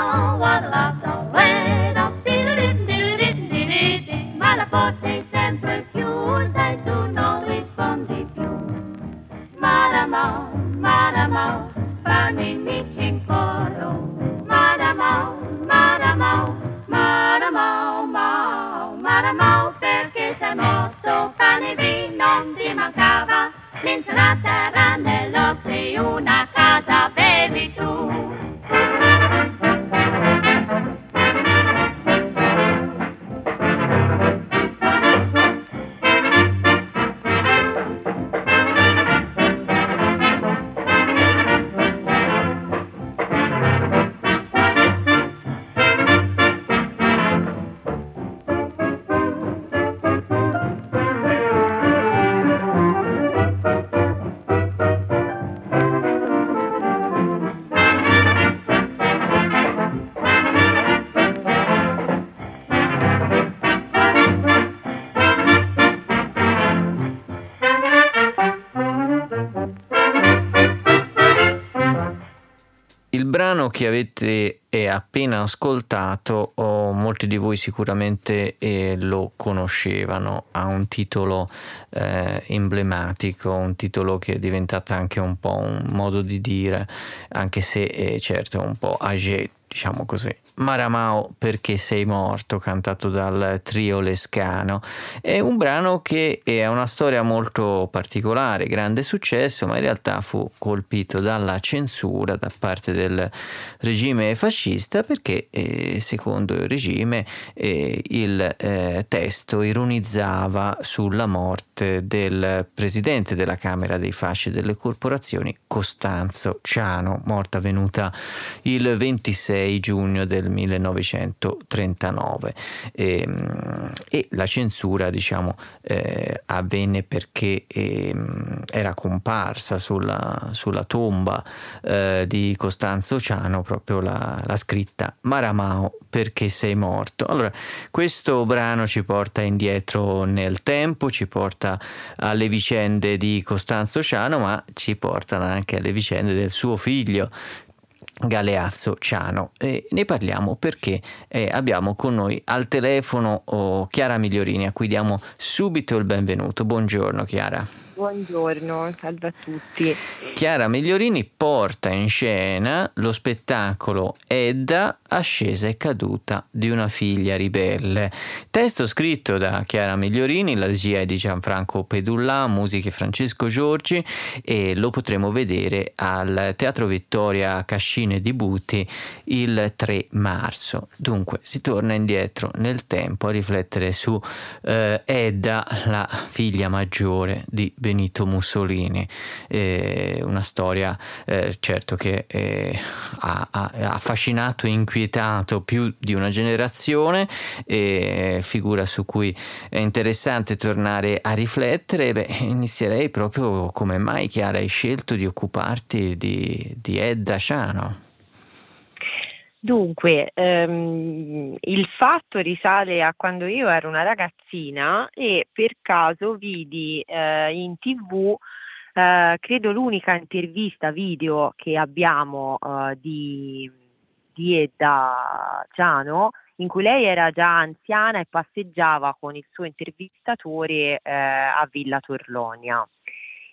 Che avete eh, appena ascoltato, oh, molti di voi sicuramente eh, lo conoscevano, ha un titolo eh, emblematico, un titolo che è diventato anche un po' un modo di dire, anche se eh, certo è un po' age, diciamo così. Maramao perché sei morto, cantato dal trio Lescano. È un brano che ha una storia molto particolare, grande successo, ma in realtà fu colpito dalla censura da parte del regime fascista perché eh, secondo il regime eh, il eh, testo ironizzava sulla morte del presidente della Camera dei Fasci delle Corporazioni, Costanzo Ciano, morta venuta il 26 giugno del del 1939 e, ehm, e la censura diciamo eh, avvenne perché eh, era comparsa sulla, sulla tomba eh, di Costanzo Ciano proprio la, la scritta Maramao perché sei morto. Allora, questo brano ci porta indietro nel tempo, ci porta alle vicende di Costanzo Ciano, ma ci portano anche alle vicende del suo figlio Galeazzo Ciano e ne parliamo perché eh, abbiamo con noi al telefono oh, Chiara Migliorini a cui diamo subito il benvenuto. Buongiorno Chiara. Buongiorno, salve a tutti. Chiara Migliorini porta in scena lo spettacolo Edda, ascesa e caduta di una figlia ribelle. Testo scritto da Chiara Migliorini, la regia è di Gianfranco Pedulla, musiche Francesco Giorgi e lo potremo vedere al Teatro Vittoria Cascine di Buti il 3 marzo. Dunque si torna indietro nel tempo a riflettere su eh, Edda, la figlia maggiore di Benito Mussolini, eh, una storia eh, certo che eh, ha, ha, affascinato e inquietato più di una generazione, figura su cui è interessante tornare a riflettere. Beh, inizierei proprio come mai Chiara hai scelto di occuparti di, di Edda Ciano. Dunque, ehm, il fatto risale a quando io ero una ragazzina e per caso vidi eh, in tv, eh, credo l'unica intervista video che abbiamo eh, di, di Edda Giano, in cui lei era già anziana e passeggiava con il suo intervistatore eh, a Villa Torlonia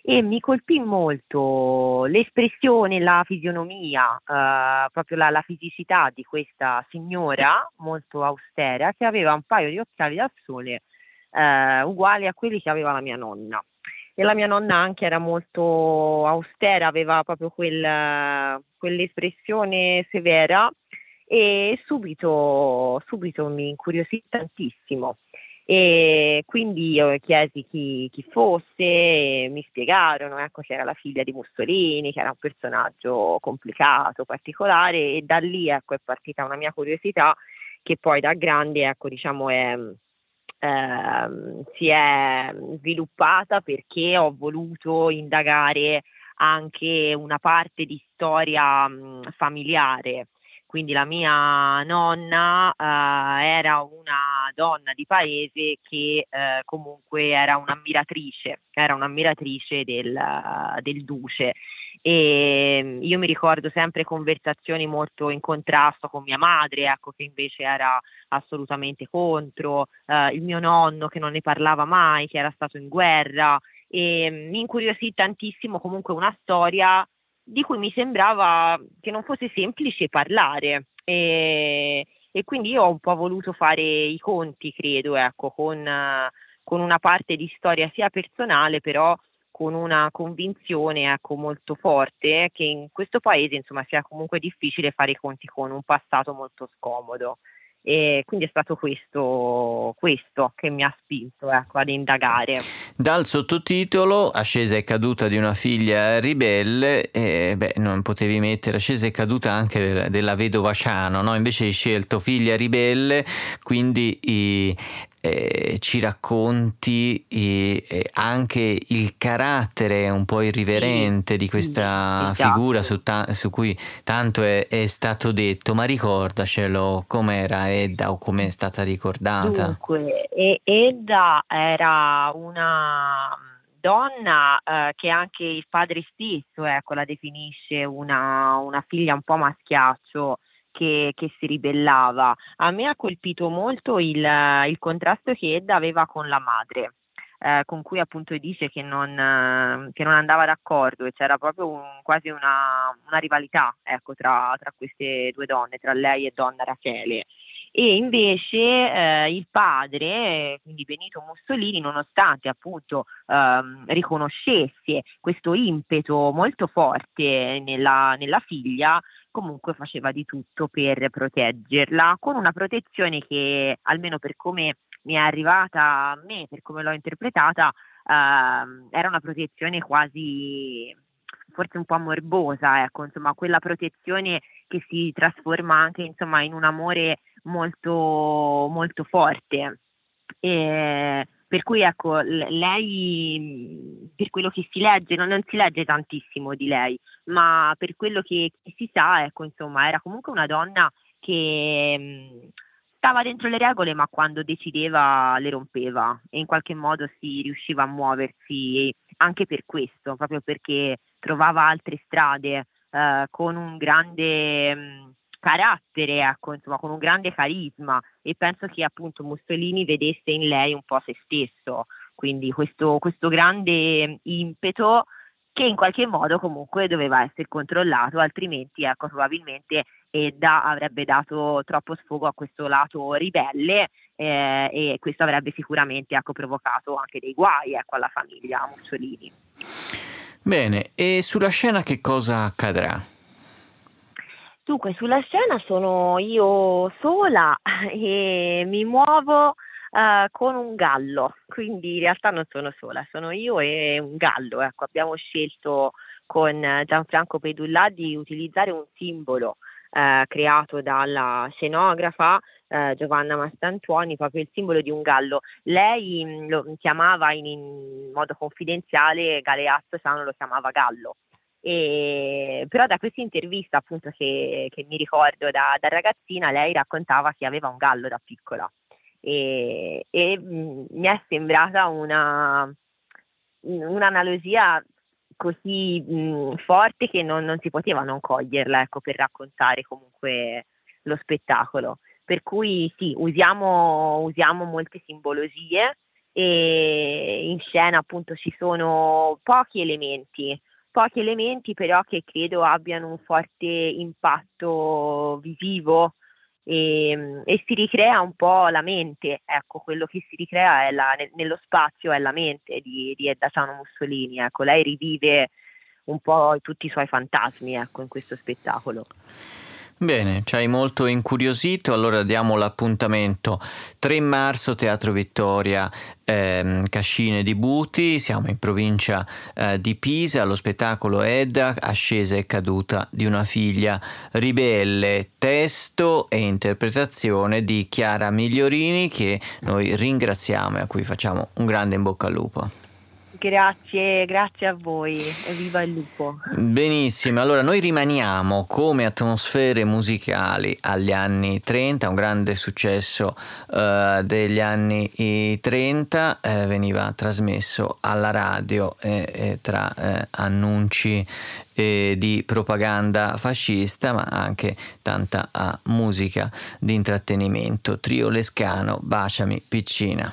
e mi colpì molto l'espressione, la fisionomia, eh, proprio la, la, fisicità di questa signora molto austera che aveva un paio di occhiali da sole eh, uguali a quelli che aveva la mia nonna. E la mia nonna anche era molto austera, aveva proprio quel, quell'espressione severa e subito, subito mi incuriosì tantissimo. E quindi io chiesi chi, chi fosse, mi spiegarono ecco, che era la figlia di Mussolini, che era un personaggio complicato, particolare e da lì ecco, è partita una mia curiosità che poi da grande ecco, diciamo, è, eh, si è sviluppata perché ho voluto indagare anche una parte di storia mh, familiare quindi la mia nonna eh, era una donna di paese che eh, comunque era un'ammiratrice, era un'ammiratrice del, del duce. E mm, io mi ricordo sempre conversazioni molto in contrasto con mia madre, ecco, che invece era assolutamente contro, eh, il mio nonno che non ne parlava mai, che era stato in guerra. E mm, mi incuriosì tantissimo comunque una storia di cui mi sembrava che non fosse semplice parlare e, e quindi io ho un po' voluto fare i conti, credo, ecco, con, con una parte di storia sia personale però con una convinzione ecco, molto forte che in questo paese insomma, sia comunque difficile fare i conti con un passato molto scomodo. E quindi è stato questo, questo che mi ha spinto ecco, ad indagare. Dal sottotitolo Ascesa e caduta di una figlia ribelle, eh, beh, non potevi mettere Ascesa e caduta anche della, vedova Ciano, no? invece hai scelto figlia ribelle, quindi i, eh, ci racconti eh, anche il carattere un po' irriverente di questa figura su, ta- su, cui tanto è, è, stato detto, ma ricordacelo com'era Edda o come è stata ricordata. Dunque, Edda era una donna eh, che anche il padre stesso ecco, la definisce una, una figlia un po' maschiaccio che, che, si ribellava. A me ha colpito molto il, il contrasto che Edda aveva con la madre. Eh, con cui appunto dice che non, che non, andava d'accordo e c'era proprio un, quasi una, una rivalità ecco, tra, tra, queste due donne, tra lei e donna Rachele. E invece eh, il padre, quindi Benito Mussolini, nonostante appunto ehm, riconoscesse questo impeto molto forte nella, nella figlia, comunque faceva di tutto per proteggerla, con una protezione che almeno per come mi è arrivata a me, per come l'ho interpretata, ehm, era una protezione quasi forse un po' morbosa, ecco, insomma, quella protezione che si trasforma anche insomma, in un amore molto, molto forte. E, per cui ecco, lei, per quello che si legge, non, non, si legge tantissimo di lei, ma per quello che, che si sa, ecco, insomma, era comunque una donna che mh, stava dentro le regole, ma quando decideva le rompeva e in qualche modo si riusciva a muoversi anche per questo, proprio perché trovava altre strade eh, con un grande... Carattere, ecco, insomma, con un grande carisma e penso che appunto Mussolini vedesse in lei un po' se stesso, quindi questo, questo grande impeto che in qualche modo comunque doveva essere controllato, altrimenti ecco, probabilmente Edda avrebbe dato troppo sfogo a questo lato ribelle eh, e questo avrebbe sicuramente ecco, provocato anche dei guai ecco, alla famiglia Mussolini. Bene, e sulla scena che cosa accadrà? Dunque, sulla scena sono io sola e mi muovo uh, con un gallo, quindi in realtà non sono sola, sono io e un gallo. Ecco, abbiamo scelto con Gianfranco Pedullà di utilizzare un simbolo uh, creato dalla scenografa uh, Giovanna Mastantuoni, proprio il simbolo di un gallo. Lei mm, lo chiamava in, in modo confidenziale Galeazzo Sano lo chiamava gallo. E, però da questa intervista appunto che, che mi ricordo da, da, ragazzina lei raccontava che aveva un gallo da piccola e, e mh, mm, mi è sembrata una, un'analogia così mh, mm, forte che non, non, si poteva non coglierla ecco, per raccontare comunque lo spettacolo. Per cui sì, usiamo, usiamo molte simbologie e in scena appunto ci sono pochi elementi pochi elementi però che credo abbiano un forte impatto visivo e, e, si ricrea un po' la mente, ecco, quello che si ricrea la, nello spazio è la mente di, di Edda Sano Mussolini, ecco, lei rivive un po' tutti i suoi fantasmi, ecco, in questo spettacolo. Bene, ci hai molto incuriosito, allora diamo l'appuntamento 3 marzo Teatro Vittoria ehm, Cascine di Buti, siamo in provincia eh, di Pisa, lo spettacolo Edda, ascesa e caduta di una figlia ribelle, testo e interpretazione di Chiara Migliorini che noi ringraziamo e a cui facciamo un grande in bocca al lupo. Grazie, grazie a voi viva il lupo. Benissimo, allora noi rimaniamo come atmosfere musicali agli anni 30, un grande successo uh, degli anni 30, eh, veniva trasmesso alla radio eh, eh, tra annunci di propaganda fascista ma anche tanta uh, musica di intrattenimento. Trio Lescano, Baciami Piccina.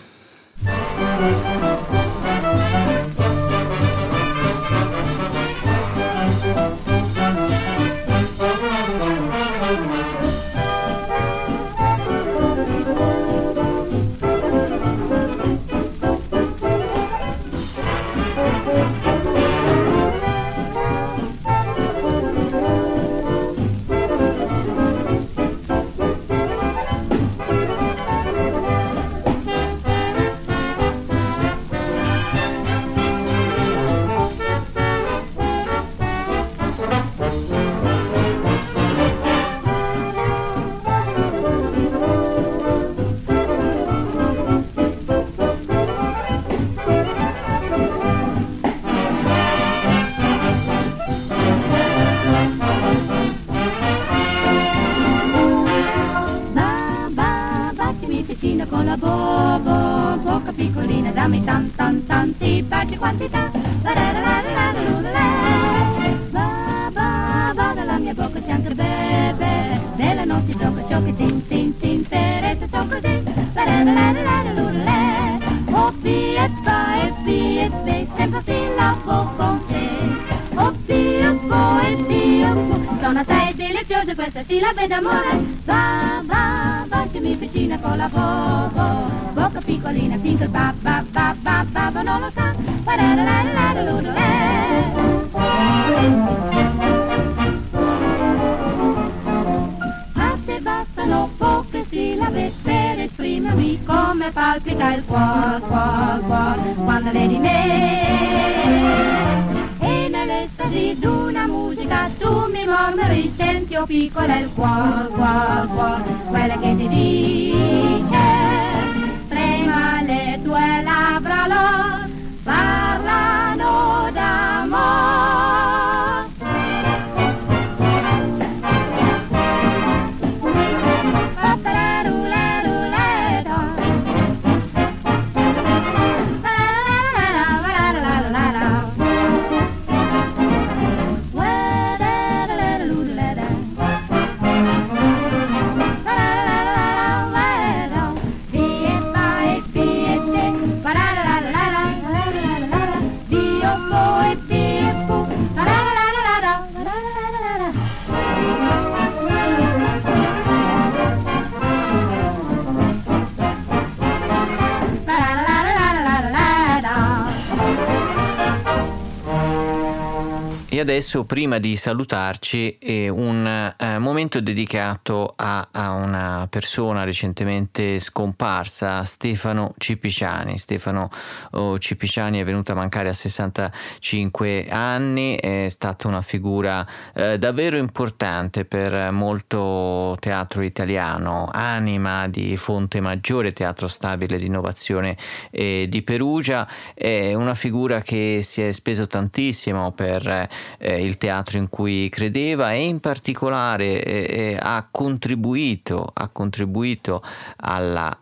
Adesso, prima di salutarci, eh, un eh, momento dedicato a, a, una persona recentemente scomparsa, Stefano Cipiciani. Stefano oh, Cipiciani è venuto a mancare a 65 anni, è stata una figura eh, davvero importante per molto teatro italiano, anima di Fonte Maggiore, teatro stabile di innovazione eh, di Perugia, è una figura che si è speso tantissimo per eh, il teatro in cui credeva e in particolare eh, eh ha, contribuito, ha contribuito alla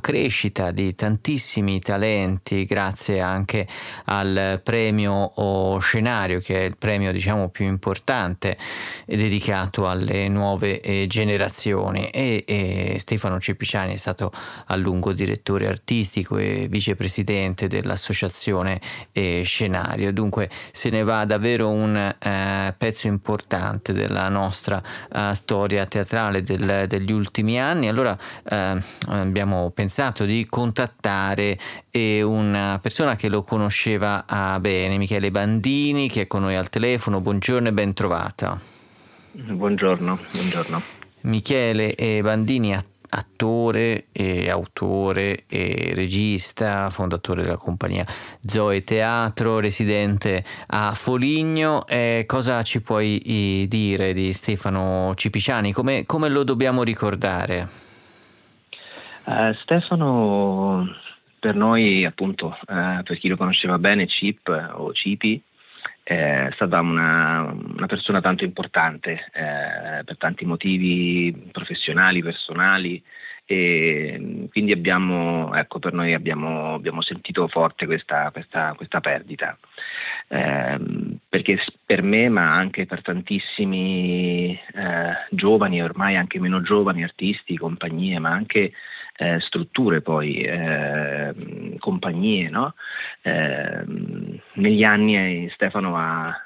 crescita di tantissimi talenti grazie anche al premio scenario che è il premio diciamo più importante dedicato alle nuove eh, generazioni. E, e Stefano Cepiciani è stato a lungo direttore artistico e vicepresidente dell'associazione eh, Scenario. Dunque se ne va davvero un eh, pezzo importante della nostra eh, storia teatrale del, degli ultimi anni. Allora eh, abbiamo pensato di contattare eh, una persona che lo conosceva ah, bene, Michele Bandini, che è con noi al telefono. Buongiorno e ben trovata. Buongiorno, buongiorno. Michele Bandini, attore attore e autore e regista, fondatore della compagnia Zoe Teatro, residente a Foligno. Eh, cosa ci puoi dire di Stefano Cipiciani? Come, come lo dobbiamo ricordare? Uh, Stefano per noi, appunto, eh, per chi lo conosceva bene, Chip o Cipi, è stata una, una persona tanto importante eh, per tanti motivi professionali, personali, e quindi abbiamo, ecco, per noi abbiamo, abbiamo sentito forte questa, questa, questa perdita, eh, perché per me, ma anche per tantissimi eh, giovani, ormai anche meno giovani, artisti, compagnie, ma anche eh, strutture poi, ehm, compagnie, no? Negli anni eh, Stefano ha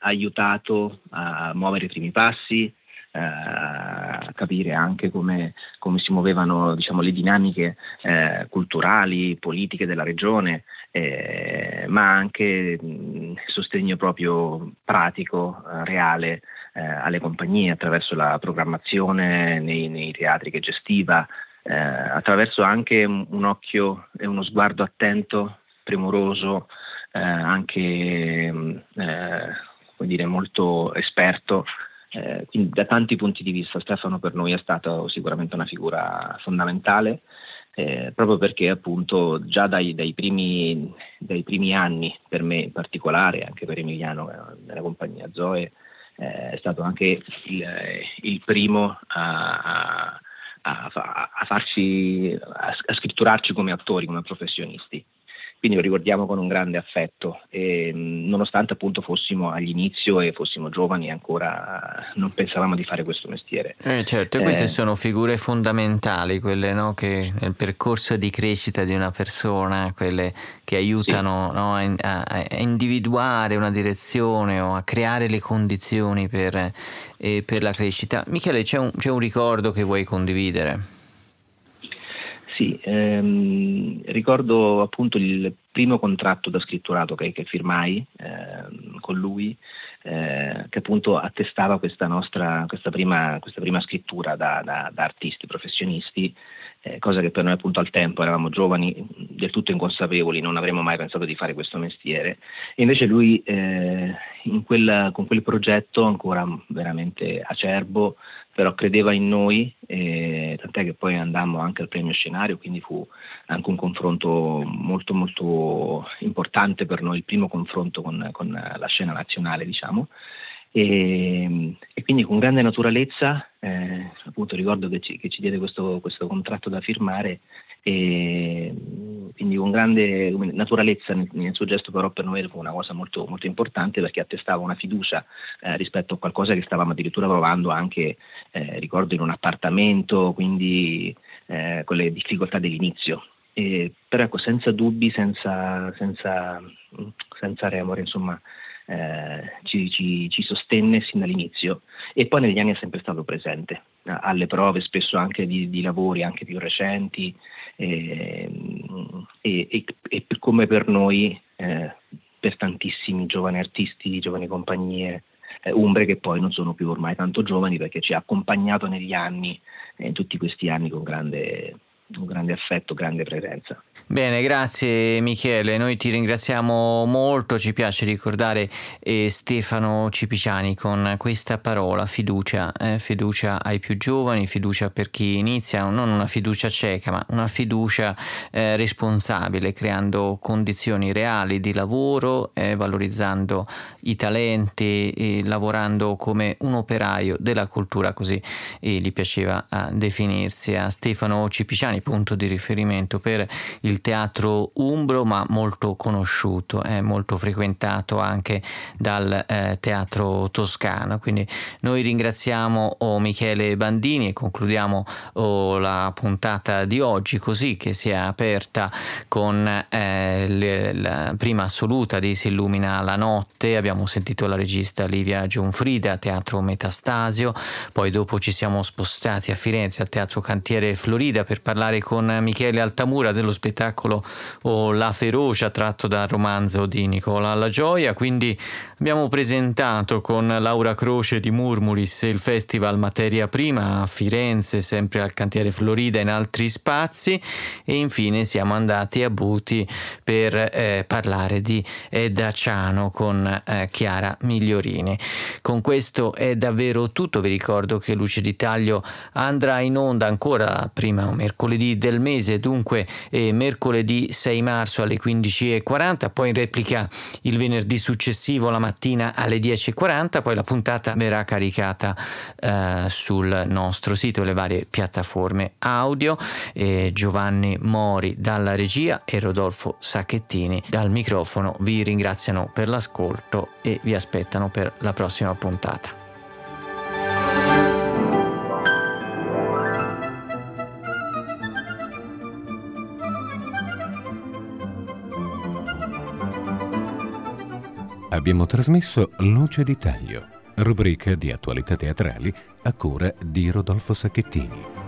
aiutato a muovere i primi passi, eh, capire anche come, come si muovevano diciamo, le dinamiche eh, culturali, politiche della regione, eh, ma anche mh, sostegno proprio pratico, eh, reale eh, alle compagnie attraverso la programmazione nei, nei teatri che gestiva, attraverso anche un, un occhio e uno sguardo attento, premuroso, anche come dire, molto esperto eh, quindi da tanti punti di vista. Stefano per noi è stato sicuramente una figura fondamentale, eh, proprio perché appunto già dai, dai, primi, dai, primi, anni, per me in particolare, anche per Emiliano eh, nella compagnia Zoe, eh, è stato anche il, il primo a, a, a farci, a scritturarci come attori, come professionisti quindi lo ricordiamo con un grande affetto e nonostante appunto fossimo all'inizio e fossimo giovani ancora non pensavamo di fare questo mestiere. Eh certo, e queste eh, sono figure fondamentali, quelle no, che nel percorso di crescita di una persona, quelle che aiutano sì. no, a, a, individuare una direzione o a creare le condizioni per, eh, per la crescita. Michele, c'è un, c'è un ricordo che vuoi condividere? Sì, ehm, ricordo appunto il primo contratto da scritturato che, che firmai eh, con lui, eh, che appunto attestava questa nostra questa prima, questa prima scrittura da, da, da, artisti professionisti, eh, cosa che per noi appunto al tempo eravamo giovani, del tutto inconsapevoli, non avremmo mai pensato di fare questo mestiere. E invece lui eh, quel, con quel progetto ancora veramente acerbo però credeva in noi, eh, tant'è che poi andammo anche al premio scenario, quindi fu anche un confronto molto molto importante per noi, il primo confronto con, con la scena nazionale, diciamo. E, e, quindi con grande naturalezza, eh, appunto ricordo che ci, che ci diede questo, questo, contratto da firmare e quindi con grande naturalezza nel, nel, suo gesto però per noi fu una cosa molto, molto importante perché attestava una fiducia eh, rispetto a qualcosa che stavamo addirittura provando anche, eh, ricordo, in un appartamento, quindi eh, con le difficoltà dell'inizio. E, però ecco, senza dubbi, senza, senza, senza remore, insomma, eh, ci, ci, ci, sostenne sin dall'inizio. E poi negli anni è sempre stato presente alle prove spesso anche di, di lavori anche più recenti eh, e, e, e, come per noi, eh, per tantissimi giovani artisti, giovani compagnie eh, umbre che poi non sono più ormai tanto giovani perché ci ha accompagnato negli anni, in eh, tutti questi anni con grande un grande affetto, grande presenza. Bene, grazie Michele, noi ti ringraziamo molto, ci piace ricordare eh, Stefano Cipiciani con questa parola, fiducia, eh, fiducia ai più giovani, fiducia per chi inizia, non una fiducia cieca, ma una fiducia eh, responsabile, creando condizioni reali di lavoro, eh, valorizzando i talenti, lavorando come un operaio della cultura, così gli piaceva definirsi. A Stefano Cipiciani punto di riferimento per il teatro umbro, ma molto conosciuto, è molto frequentato anche dal eh, teatro toscano. Quindi noi ringraziamo oh, Michele Bandini e concludiamo oh, la puntata di oggi così che si è aperta con eh, le, la prima assoluta di Si illumina la notte, abbiamo sentito la regista Livia Giunfrida, teatro Metastasio, poi dopo ci siamo spostati a Firenze al teatro Cantiere Florida per parlare parlare con Michele Altamura dello spettacolo La ferocia tratto dal romanzo di Nicola La Gioia, quindi abbiamo presentato con Laura Croce di Murmuris il festival Materia Prima a Firenze, sempre al cantiere Florida in altri spazi. E infine siamo andati a Buti per eh, parlare di Edda Ciano con eh, Chiara Migliorini. Con questo è davvero tutto, vi ricordo che Luce di Taglio andrà in onda ancora prima mercoledì mercoledì del mese, dunque eh, mercoledì 6 marzo alle 15.40, poi in replica il venerdì successivo la mattina alle 10.40, poi la puntata verrà caricata eh, sul nostro sito e le varie piattaforme audio. Eh, Giovanni Mori dalla regia e Rodolfo Sacchettini dal microfono vi ringraziano per l'ascolto e vi aspettano per la prossima puntata. Abbiamo trasmesso Luce di Taglio, rubrica di attualità teatrali a cura di Rodolfo Sacchettini.